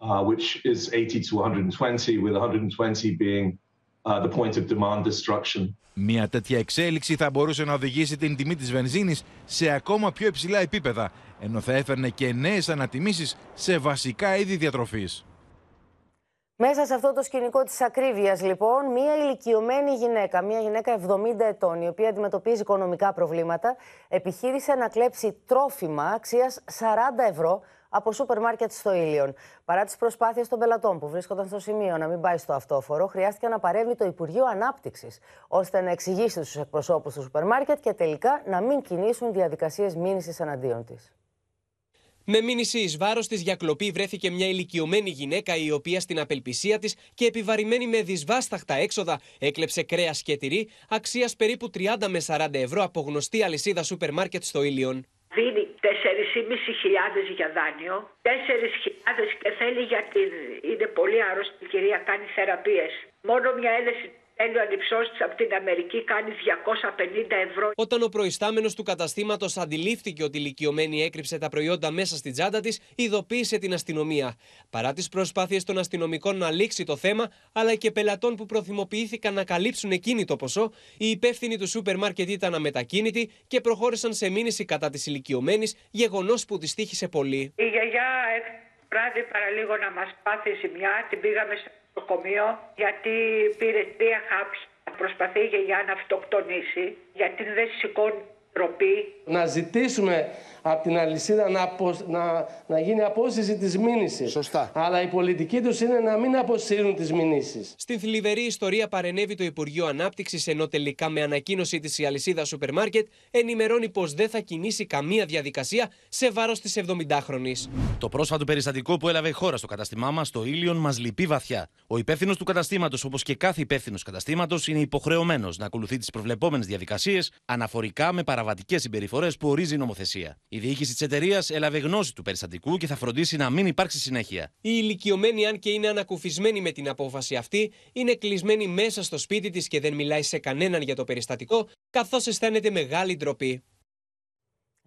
uh, which is 80 to 120, with 120 being uh, the point of demand destruction. Μια τέτοια εξέλιξη θα μπορούσε να οδηγήσει την τιμή της βενζίνης σε ακόμα πιο υψηλά επίπεδα, ενώ θα έφερνε και νέες ανατιμήσεις σε βασικά είδη διατροφής. Μέσα σε αυτό το σκηνικό της ακρίβειας, λοιπόν, μία ηλικιωμένη γυναίκα, μία γυναίκα 70 ετών, η οποία αντιμετωπίζει οικονομικά προβλήματα, επιχείρησε να κλέψει τρόφιμα αξίας 40 ευρώ από σούπερ μάρκετ στο Ήλιον. Παρά τις προσπάθειες των πελατών που βρίσκονταν στο σημείο να μην πάει στο αυτόφορο, χρειάστηκε να παρέμβει το Υπουργείο Ανάπτυξης, ώστε να εξηγήσει στους εκπροσώπους του σούπερ μάρκετ και τελικά να μην κινήσουν διαδικασίες μήνυσης εναντίον της. Με μήνυση εις βάρος της για κλοπή βρέθηκε μια ηλικιωμένη γυναίκα η οποία στην απελπισία της και επιβαρημένη με δυσβάσταχτα έξοδα έκλεψε κρέας και τυρί αξίας περίπου 30 με 40 ευρώ από γνωστή αλυσίδα σούπερ μάρκετ στο Ήλιον. Δίνει 4.500 για δάνειο, 4.000 και θέλει γιατί είναι πολύ άρρωστη η κυρία, κάνει θεραπείες. Μόνο μια έλεση τέλειο ανυψώστη από την Αμερική κάνει 250 ευρώ. Όταν ο προϊστάμενος του καταστήματος αντιλήφθηκε ότι η ηλικιωμένη έκρυψε τα προϊόντα μέσα στην τσάντα της, ειδοποίησε την αστυνομία. Παρά τις προσπάθειες των αστυνομικών να λήξει το θέμα, αλλά και πελατών που προθυμοποιήθηκαν να καλύψουν εκείνη το ποσό, οι υπεύθυνοι του σούπερ μάρκετ ήταν αμετακίνητοι και προχώρησαν σε μήνυση κατά της ηλικιωμένης, γεγονός που της τύχησε πολύ. Η γιαγιά βράδυ παραλίγο να μας πάθει ζημιά, την πήγαμε στο νοσοκομείο γιατί πήρε τρία χάπια. Προσπαθεί για να αυτοκτονήσει γιατί δεν σηκώνει τροπή. Να ζητήσουμε από την αλυσίδα να, να, να γίνει απόσυση της μήνυσης. Σωστά. Αλλά η πολιτική τους είναι να μην αποσύρουν τις μηνύσεις. Στην θλιβερή ιστορία παρενέβη το Υπουργείο Ανάπτυξης ενώ τελικά με ανακοίνωση της η αλυσίδα σούπερ μάρκετ ενημερώνει πως δεν θα κινήσει καμία διαδικασία σε βάρος της 70χρονης. Το πρόσφατο περιστατικό που έλαβε η χώρα στο καταστημά μας, το Ήλιον, μας λυπεί βαθιά. Ο υπεύθυνος του καταστήματος, όπως και κάθε υπεύθυνος καταστήματος, είναι υποχρεωμένος να ακολουθεί τις προβλεπόμενες διαδικασίες αναφορικά με παραβατικές συμπεριφορές που ορίζει η νομοθεσία. Η διοίκηση της εταιρείας έλαβε γνώση του περιστατικού και θα φροντίσει να μην υπάρξει συνέχεια. Η ηλικιωμένη, αν και είναι ανακουφισμένη με την απόφαση αυτή, είναι κλεισμένη μέσα στο σπίτι της και δεν μιλάει σε κανέναν για το περιστατικό, καθώς αισθάνεται μεγάλη ντροπή.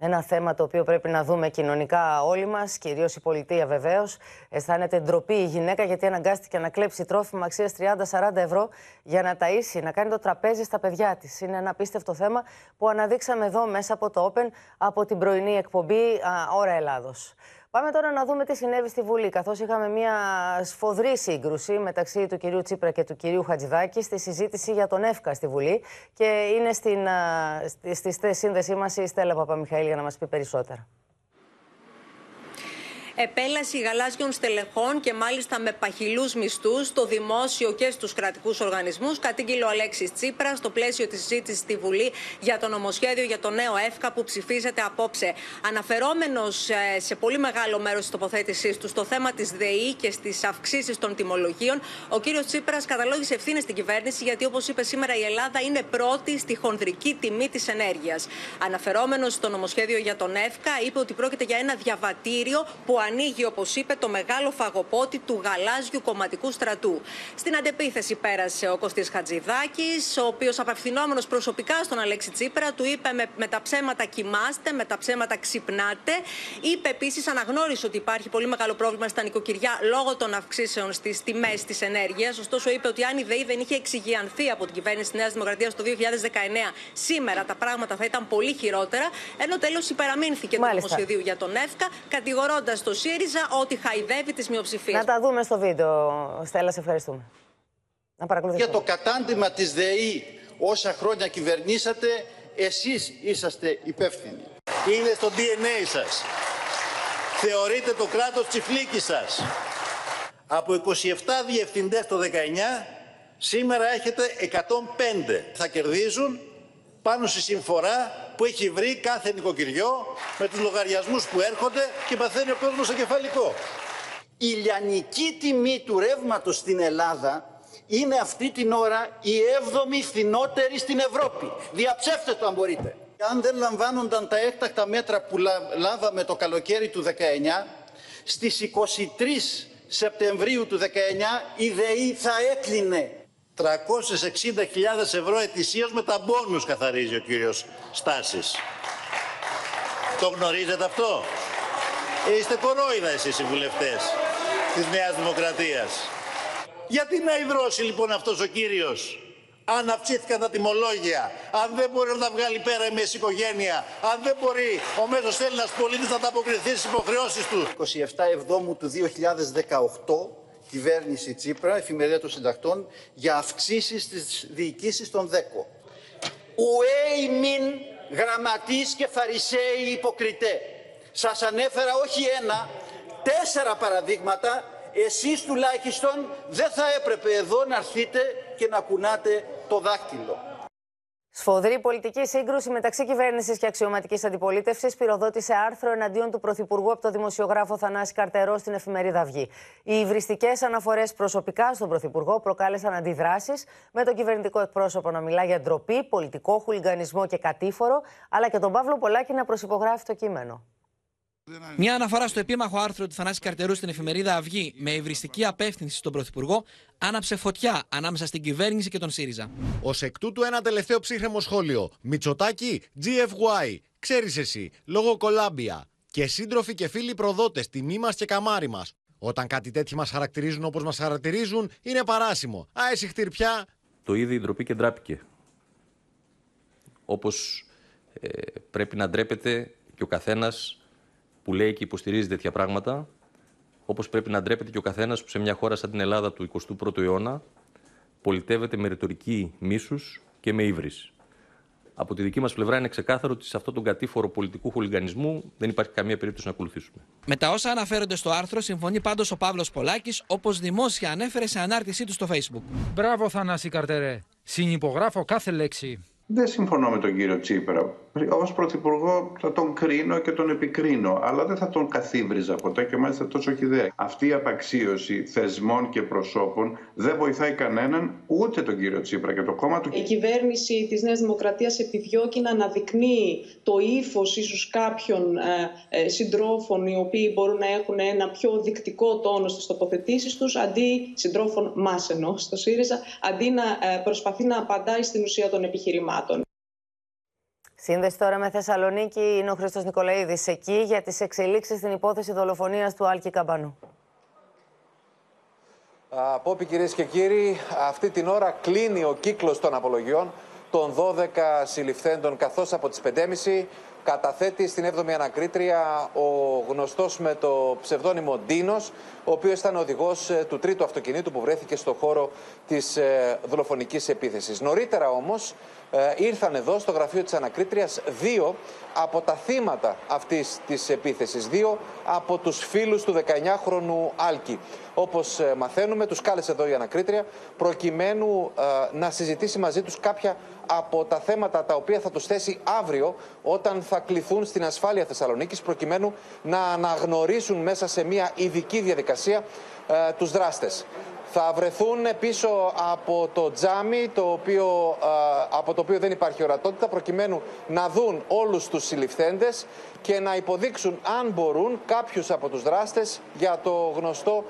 Ένα θέμα το οποίο πρέπει να δούμε κοινωνικά όλοι μας, κυρίως η πολιτεία βεβαίως. Αισθάνεται ντροπή η γυναίκα γιατί αναγκάστηκε να κλέψει τρόφιμα αξίας 30-40 ευρώ για να ταΐσει, να κάνει το τραπέζι στα παιδιά της. Είναι ένα απίστευτο θέμα που αναδείξαμε εδώ μέσα από το Open από την πρωινή εκπομπή Ώρα Ελλάδος. Πάμε τώρα να δούμε τι συνέβη στη Βουλή, καθώς είχαμε μια σφοδρή σύγκρουση μεταξύ του κυρίου Τσίπρα και του κυρίου Χατζηδάκη στη συζήτηση για τον ΕΦΚΑ στη Βουλή και είναι στην, στη, στη σύνδεσή μας η Στέλλα Παπαμιχαήλ για να μας πει περισσότερα επέλαση γαλάζιων στελεχών και μάλιστα με παχυλούς μισθούς στο δημόσιο και στους κρατικούς οργανισμούς. Κατήγγειλε ο Αλέξης Τσίπρας στο πλαίσιο της συζήτηση στη Βουλή για το νομοσχέδιο για το νέο ΕΦΚΑ που ψηφίζεται απόψε. Αναφερόμενος ε, σε πολύ μεγάλο μέρος της τοποθέτησής του στο θέμα της ΔΕΗ και στις αυξήσεις των τιμολογίων, ο κύριος Τσίπρας καταλόγησε ευθύνες στην κυβέρνηση γιατί, όπως είπε σήμερα, η Ελλάδα είναι πρώτη στη χονδρική τιμή της ενέργειας. Αναφερόμενος στο νομοσχέδιο για τον ΕΦΚΑ, είπε ότι πρόκειται για ένα διαβατήριο που ανοίγει, όπως είπε, το μεγάλο φαγοπότη του γαλάζιου κομματικού στρατού. Στην αντεπίθεση πέρασε ο Κωστής Χατζηδάκης, ο οποίος απευθυνόμενος προσωπικά στον Αλέξη Τσίπρα του είπε με, με τα ψέματα κοιμάστε, με τα ψέματα ξυπνάτε. Είπε επίσης, αναγνώρισε ότι υπάρχει πολύ μεγάλο πρόβλημα στα νοικοκυριά λόγω των αυξήσεων στις τιμές της ενέργειας. Ωστόσο, είπε ότι αν η ΔΕΗ δεν είχε εξηγιανθεί από την κυβέρνηση της Νέας Δημοκρατίας το 2019, σήμερα τα πράγματα θα ήταν πολύ χειρότερα. Ενώ τέλος υπεραμείνθηκε το νομοσχεδίου για τον ΕΦΚΑ, κατηγορώντας το ΣΥΡΙΖΑ ότι χαϊδεύει τις μειοψηφίες. Να τα δούμε στο βίντεο, Στέλλα, σε ευχαριστούμε. Να παρακολουθήσουμε. Για το κατάντημα της ΔΕΗ όσα χρόνια κυβερνήσατε, εσείς είσαστε υπεύθυνοι. Είναι στο DNA σας. Θεωρείτε το κράτος τσιφλίκι σας. Από 27 διευθυντές το 19, σήμερα έχετε 105. Θα κερδίζουν πάνω στη συμφορά που έχει βρει κάθε νοικοκυριό με τους λογαριασμούς που έρχονται και παθαίνει ο κόσμος στο κεφαλικό. Η λιανική τιμή του ρεύματος στην Ελλάδα είναι αυτή την ώρα η έβδομη φθηνότερη στην Ευρώπη. Διαψεύστε το αν μπορείτε. Αν δεν λαμβάνονταν τα έκτακτα μέτρα που λάβαμε το καλοκαίρι του 19, στις 23 Σεπτεμβρίου του 19 η ΔΕΗ θα έκλεινε 360.000 ευρώ ετησίως με τα μπόνους καθαρίζει ο κύριος Στάσης. Το γνωρίζετε αυτό; Είστε κορόιδα εσείς οι βουλευτές της Νέας Δημοκρατίας. Γιατί να υδρώσει λοιπόν αυτός ο κύριος; Αν αυξήθηκαν τα τιμολόγια, αν δεν μπορεί να τα βγάλει πέρα η μέση οικογένεια, αν δεν μπορεί ο μέσος Έλληνας πολίτης να τα αποκριθεί στις υποχρεώσεις του. 27 Εβδόμου του 2018, κυβέρνηση Τσίπρα, εφημερία των συντακτών, για αυξήσεις στις διοικήσεις των ΔΕΚΟ. Ουέι μην γραμματείς και φαρισαίοι υποκριτέ. Σας ανέφερα όχι ένα, τέσσερα παραδείγματα εσείς τουλάχιστον δεν θα έπρεπε εδώ να έρθείτε και να κουνάτε το δάκτυλο. Σφοδρή πολιτική σύγκρουση μεταξύ κυβέρνησης και αξιωματικής αντιπολίτευσης πυροδότησε άρθρο εναντίον του Πρωθυπουργού από το δημοσιογράφο Θανάση Καρτερό στην εφημερίδα Αυγή. Οι υβριστικές αναφορές προσωπικά στον Πρωθυπουργό προκάλεσαν αντιδράσεις, με τον κυβερνητικό εκπρόσωπο να μιλά για ντροπή, πολιτικό χουλιγανισμό και κατήφορο, αλλά και τον Παύλο Πολάκη να προσυπογράφει το κείμενο. Μια αναφορά στο επίμαχο άρθρο του Θανάση Καρτερού στην εφημερίδα Αυγή με υβριστική απεύθυνση στον Πρωθυπουργό άναψε φωτιά ανάμεσα στην κυβέρνηση και τον ΣΥΡΙΖΑ. Ω εκ τούτου, ένα τελευταίο ψύχρεμο σχόλιο. Μητσοτάκι, GFY, ξέρεις εσύ, λόγω Κολάμπια. Και σύντροφοι και φίλοι προδότες, τιμή μας και καμάρι μας. Όταν κάτι τέτοιο μας χαρακτηρίζουν όπως μας χαρακτηρίζουν, είναι παράσιμο. Α, εσύ χτυρπιά. Το είδε η ντροπή και ντράπηκε. Όπως ε, πρέπει να ντρέπεται και ο καθένας που λέει και υποστηρίζει τέτοια πράγματα, όπως πρέπει να ντρέπεται και ο καθένας που σε μια χώρα σαν την Ελλάδα του 21ου αιώνα πολιτεύεται με ρητορική μίσους και με ύβρις. Από τη δική μας πλευρά είναι ξεκάθαρο ότι σε αυτόν τον κατήφορο πολιτικού χολιγανισμού δεν υπάρχει καμία περίπτωση να ακολουθήσουμε. Με τα όσα αναφέρονται στο άρθρο, συμφωνεί πάντως ο Παύλος Πολάκης, όπως δημόσια ανέφερε σε ανάρτησή του στο Facebook. Μπράβο, Θανάση Καρτερέ. Συνυπογράφω κάθε λέξη. Δεν συμφωνώ με τον κύριο Τσίπρα. Ω Πρωθυπουργό θα τον κρίνω και τον επικρίνω, αλλά δεν θα τον καθίβριζα ποτέ και μάλιστα τόσο χιδέα. Αυτή η απαξίωση θεσμών και προσώπων δεν βοηθάει κανέναν, ούτε τον κύριο Τσίπρα και το κόμμα του. Η κυβέρνηση της Νέας Δημοκρατίας επιδιώκει να αναδεικνύει το ύφος ίσως κάποιων ε, ε, συντρόφων οι οποίοι μπορούν να έχουν ένα πιο δεικτικό τόνο στις τοποθετήσεις τους, αντί συντρόφων μας ενώ στο ΣΥΡΙΖΑ, αντί να ε, προσπαθεί να απαντάει στην ουσία των επιχειρημάτων. Σύνδεση τώρα με Θεσσαλονίκη είναι ο Χρήστος Νικολαίδης εκεί για τις εξελίξεις στην υπόθεση δολοφονίας του Άλκη Καμπανού. Πόπι κυρίες και κύριοι, αυτή την ώρα κλείνει ο κύκλος των απολογιών των 12 συλληφθέντων καθώς από τις 5.30 καταθέτει στην 7η ανακρίτρια ο γνωστός με το ψευδόνυμο Ντίνος, ο οποίος ήταν οδηγός ε, του τρίτου αυτοκινήτου που βρέθηκε στο χώρο της ε, δολοφονικής επίθεσης. Νωρίτερα όμως ε, ήρθαν εδώ στο γραφείο της ανακρίτριας δύο από τα θύματα αυτής της επίθεσης, δύο από τους φίλους του 19χρονου Άλκη. Όπως ε, μαθαίνουμε, τους κάλεσε εδώ η ανακρίτρια προκειμένου ε, να συζητήσει μαζί τους κάποια από τα θέματα τα οποία θα τους θέσει αύριο όταν θα κληθούν στην ασφάλεια Θεσσαλονίκης προκειμένου να αναγνωρίσουν μέσα σε μια ειδική διαδικασία τους δράστες θα βρεθούν πίσω από το τζάμι το οποίο, από το οποίο δεν υπάρχει ορατότητα προκειμένου να δουν όλους τους συλληφθέντες και να υποδείξουν αν μπορούν κάποιους από τους δράστες για το γνωστό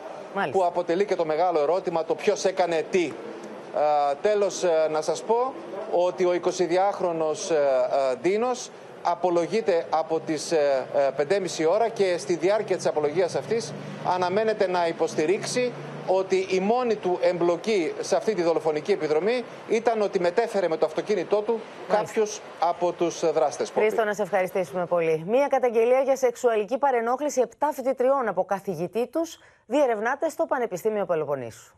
που αποτελεί και το μεγάλο ερώτημα το ποιος έκανε τι. τέλος ε, να σας πω ότι ο 22χρονος ε, ε, Ντίνος απολογείται από τις 5.30 ώρα και στη διάρκεια της απολογίας αυτής αναμένεται να υποστηρίξει ότι η μόνη του εμπλοκή σε αυτή τη δολοφονική επιδρομή ήταν ότι μετέφερε με το αυτοκίνητό του κάποιους από τους δράστες. Χρήστο, να σε ευχαριστήσουμε πολύ. Μία καταγγελία για σεξουαλική παρενόχληση 7 φοιτητριών από καθηγητή τους διερευνάται στο Πανεπιστήμιο Πελοποννήσου.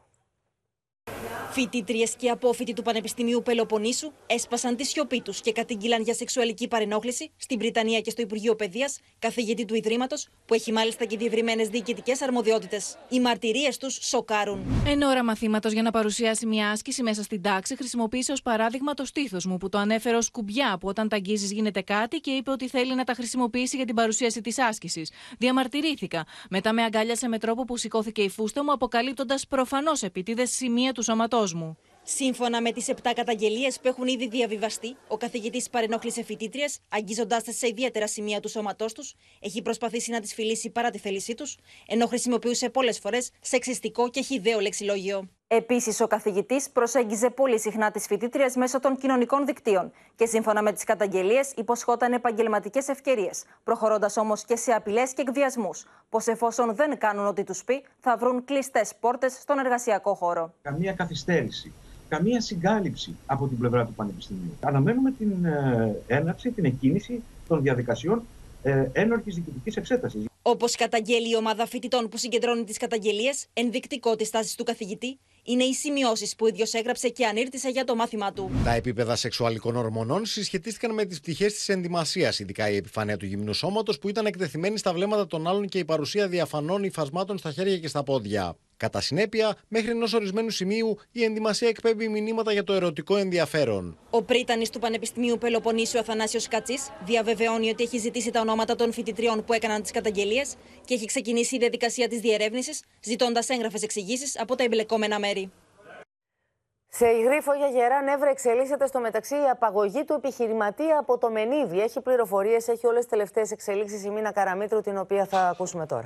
Φοιτήτριε και απόφοιτοι του Πανεπιστημίου Πελοποννήσου έσπασαν τη σιωπή τους και κατήγγειλαν για σεξουαλική παρενόχληση στην Βρυτανία και στο Υπουργείο Παιδείας, καθηγητή του Ιδρύματος, που έχει μάλιστα και διευρυμένες διοικητικές αρμοδιότητες. Οι μαρτυρίες τους σοκάρουν. Εν ώρα μαθήματος για να παρουσιάσει μια άσκηση μέσα στην τάξη, χρησιμοποίησε ως παράδειγμα το στήθος μου, που το ανέφερε ως κουμπιά, που όταν τα αγγίζει γίνεται κάτι και είπε ότι θέλει να τα χρησιμοποιήσει για την παρουσίαση της άσκησης. Διαμαρτυρήθηκα. Μετά με αγκάλιασε με τρόπο που σηκώθηκε η φούστα μου, αποκαλύπτοντας προφανώς επίτηδε σημεία του σώματό μου. Σύμφωνα με τις 7 καταγγελίες που έχουν ήδη διαβιβαστεί, ο καθηγητής παρενόχλησε φοιτήτριε, αγγίζοντάς τι σε ιδιαίτερα σημεία του σώματός τους, έχει προσπαθήσει να τις φιλήσει παρά τη θέλησή τους, ενώ χρησιμοποιούσε πολλές φορές σεξιστικό και χιδαίο λεξιλόγιο. Επίσης, ο καθηγητής προσέγγιζε πολύ συχνά τις φοιτήτριες μέσω των κοινωνικών δικτύων και σύμφωνα με τις καταγγελίες υποσχόταν επαγγελματικές ευκαιρίες, προχωρώντας όμως και σε απειλές και εκβιασμούς, πως εφόσον δεν κάνουν ό,τι τους πει, θα βρουν κλειστές πόρτες στον εργασιακό χώρο. Καμία καθυστέρηση καμία συγκάλυψη από την πλευρά του Πανεπιστημίου. Αναμένουμε την ε, έναρξη, την εκκίνηση των διαδικασιών ε, ένορκης διοικητικής εξέτασης. Όπως καταγγέλει η ομάδα φοιτητών που συγκεντρώνει τις καταγγελίες, ενδεικτικό της τάσης του καθηγητή είναι οι σημειώσεις που ίδιος έγραψε και ανήρτησε για το μάθημά του. Τα επίπεδα σεξουαλικών ορμονών συσχετίστηκαν με τις πτυχές της ενδυμασίας, ειδικά η επιφάνεια του γυμνού σώματος που ήταν εκτεθειμένη στα βλέμματα των άλλων και η παρουσία διαφανών υφασμάτων στα χέρια και στα πόδια. Κατά συνέπεια, μέχρι ενός ορισμένου σημείου, η ενδυμασία εκπέμπει μηνύματα για το ερωτικό ενδιαφέρον. Ο πρίτανης του Πανεπιστημίου Πελοποννήσιου Αθανάσιος Κατσής διαβεβαιώνει ότι έχει ζητήσει τα ονόματα των φοιτητριών που έκαναν τις καταγγελίες και έχει ξεκινήσει η διαδικασία της διερεύνησης, ζητώντας έγγραφες εξηγήσεις από τα εμπλεκόμενα μέρη. Σε υγρήφο για γερά νεύρα εξελίσσεται στο μεταξύ η απαγωγή του επιχειρηματία από το Μενίδη. Έχει πληροφορίες, έχει όλες τις τελευταίες εξελίξεις η Μίνα Καραμίτρου, την οποία θα ακούσουμε τώρα.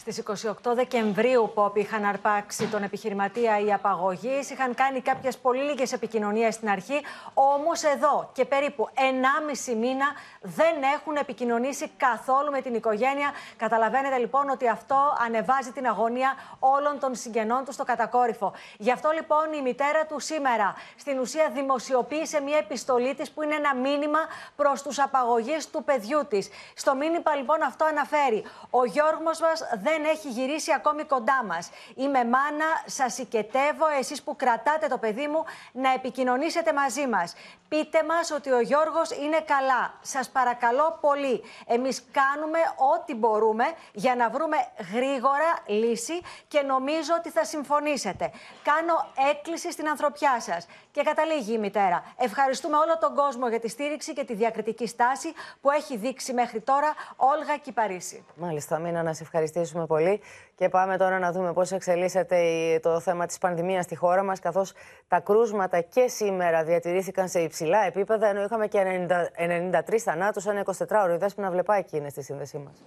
Στις 28 Δεκεμβρίου που είχαν αρπάξει τον επιχειρηματία οι απαγωγή, είχαν κάνει κάποιες πολύ λίγες επικοινωνίες στην αρχή, όμως εδώ και περίπου 1,5 μήνα δεν έχουν επικοινωνήσει καθόλου με την οικογένεια. Καταλαβαίνετε λοιπόν ότι αυτό ανεβάζει την αγωνία όλων των συγγενών τους στο κατακόρυφο. Γι' αυτό λοιπόν η μητέρα του σήμερα στην ουσία δημοσιοποίησε μια επιστολή της που είναι ένα μήνυμα προς τους απαγωγείς του παιδιού της. Στο μήνυμα λοιπόν αυτό αναφέρει «Ο Γιώργος μας δεν έχει γυρίσει ακόμη κοντά μας. Είμαι μάνα, σας οικετεύω, εσείς που κρατάτε το παιδί μου, να επικοινωνήσετε μαζί μας. Πείτε μας ότι ο Γιώργος είναι καλά. Σας παρακαλώ πολύ. Εμείς κάνουμε ό,τι μπορούμε για να βρούμε γρήγορα λύση και νομίζω ότι θα συμφωνήσετε. Κάνω έκκληση στην ανθρωπιά σας. Και καταλήγει η μητέρα. Ευχαριστούμε όλο τον κόσμο για τη στήριξη και τη διακριτική στάση που έχει δείξει μέχρι τώρα Όλγα Κυπαρίσι. Μάλιστα, Μίνα, να σε ευχαριστήσουμε πολύ. Και πάμε τώρα να δούμε πώς εξελίσσεται το θέμα της πανδημίας στη χώρα μας, καθώς τα κρούσματα και σήμερα διατηρήθηκαν σε υψηλά επίπεδα, ενώ είχαμε και 90, 93 θανάτους, ένα 24ωρο. Η Δέσποινα Βλεπάκη είναι στη σύνδεσή μας.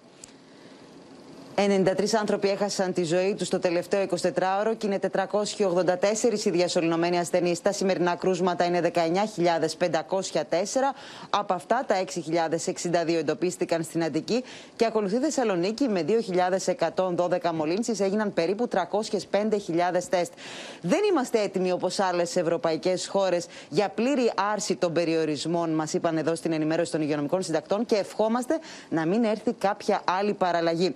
93 άνθρωποι έχασαν τη ζωή τους το τελευταίο 24ωρο και είναι 484 οι διασωληνωμένοι ασθενείς. Τα σημερινά κρούσματα είναι 19.504. Από αυτά, τα 6.062 εντοπίστηκαν στην Αττική και ακολουθεί Θεσσαλονίκη με 2.112 μολύνσεις. Έγιναν περίπου 305.000 τεστ. Δεν είμαστε έτοιμοι όπως άλλες ευρωπαϊκές χώρες για πλήρη άρση των περιορισμών, μας είπαν εδώ στην ενημέρωση των υγειονομικών συντακτών και ευχόμαστε να μην έρθει κάποια άλλη παραλλαγή.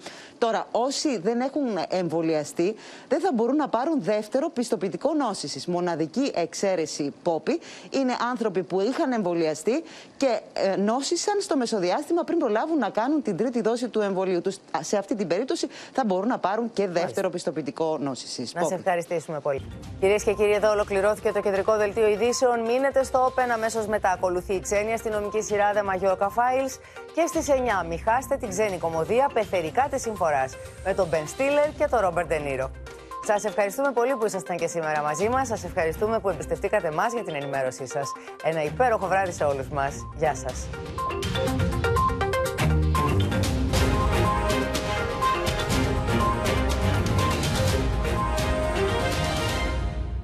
Τώρα, όσοι δεν έχουν εμβολιαστεί, δεν θα μπορούν να πάρουν δεύτερο πιστοποιητικό νόσησης. Μοναδική εξαίρεση πόπη είναι άνθρωποι που είχαν εμβολιαστεί και ε, νόσησαν στο μεσοδιάστημα πριν προλάβουν να κάνουν την τρίτη δόση του εμβολίου τους. Σε αυτή την περίπτωση θα μπορούν να πάρουν και δεύτερο πιστοποιητικό νόσησης. Να σε ευχαριστήσουμε πολύ. Κυρίες και κύριοι, εδώ ολοκληρώθηκε το κεντρικό δελτίο ειδήσεων. Μείνετε στο Open αμέσως μετά. Ακολουθεί η ξένη αστυνομική σειρά The Majorca Files και στις 9 μη χάστε την ξένη κομμωδία Πεθερικά της Συμφοράς με τον Μπεν Στίλερ και τον Ρόμπερτ Ντενίρο. Σας ευχαριστούμε πολύ που ήσασταν και σήμερα μαζί μας. Σας ευχαριστούμε που εμπιστευτήκατε εμά για την ενημέρωσή σας. Ένα υπέροχο βράδυ σε όλους μας. Γεια σας.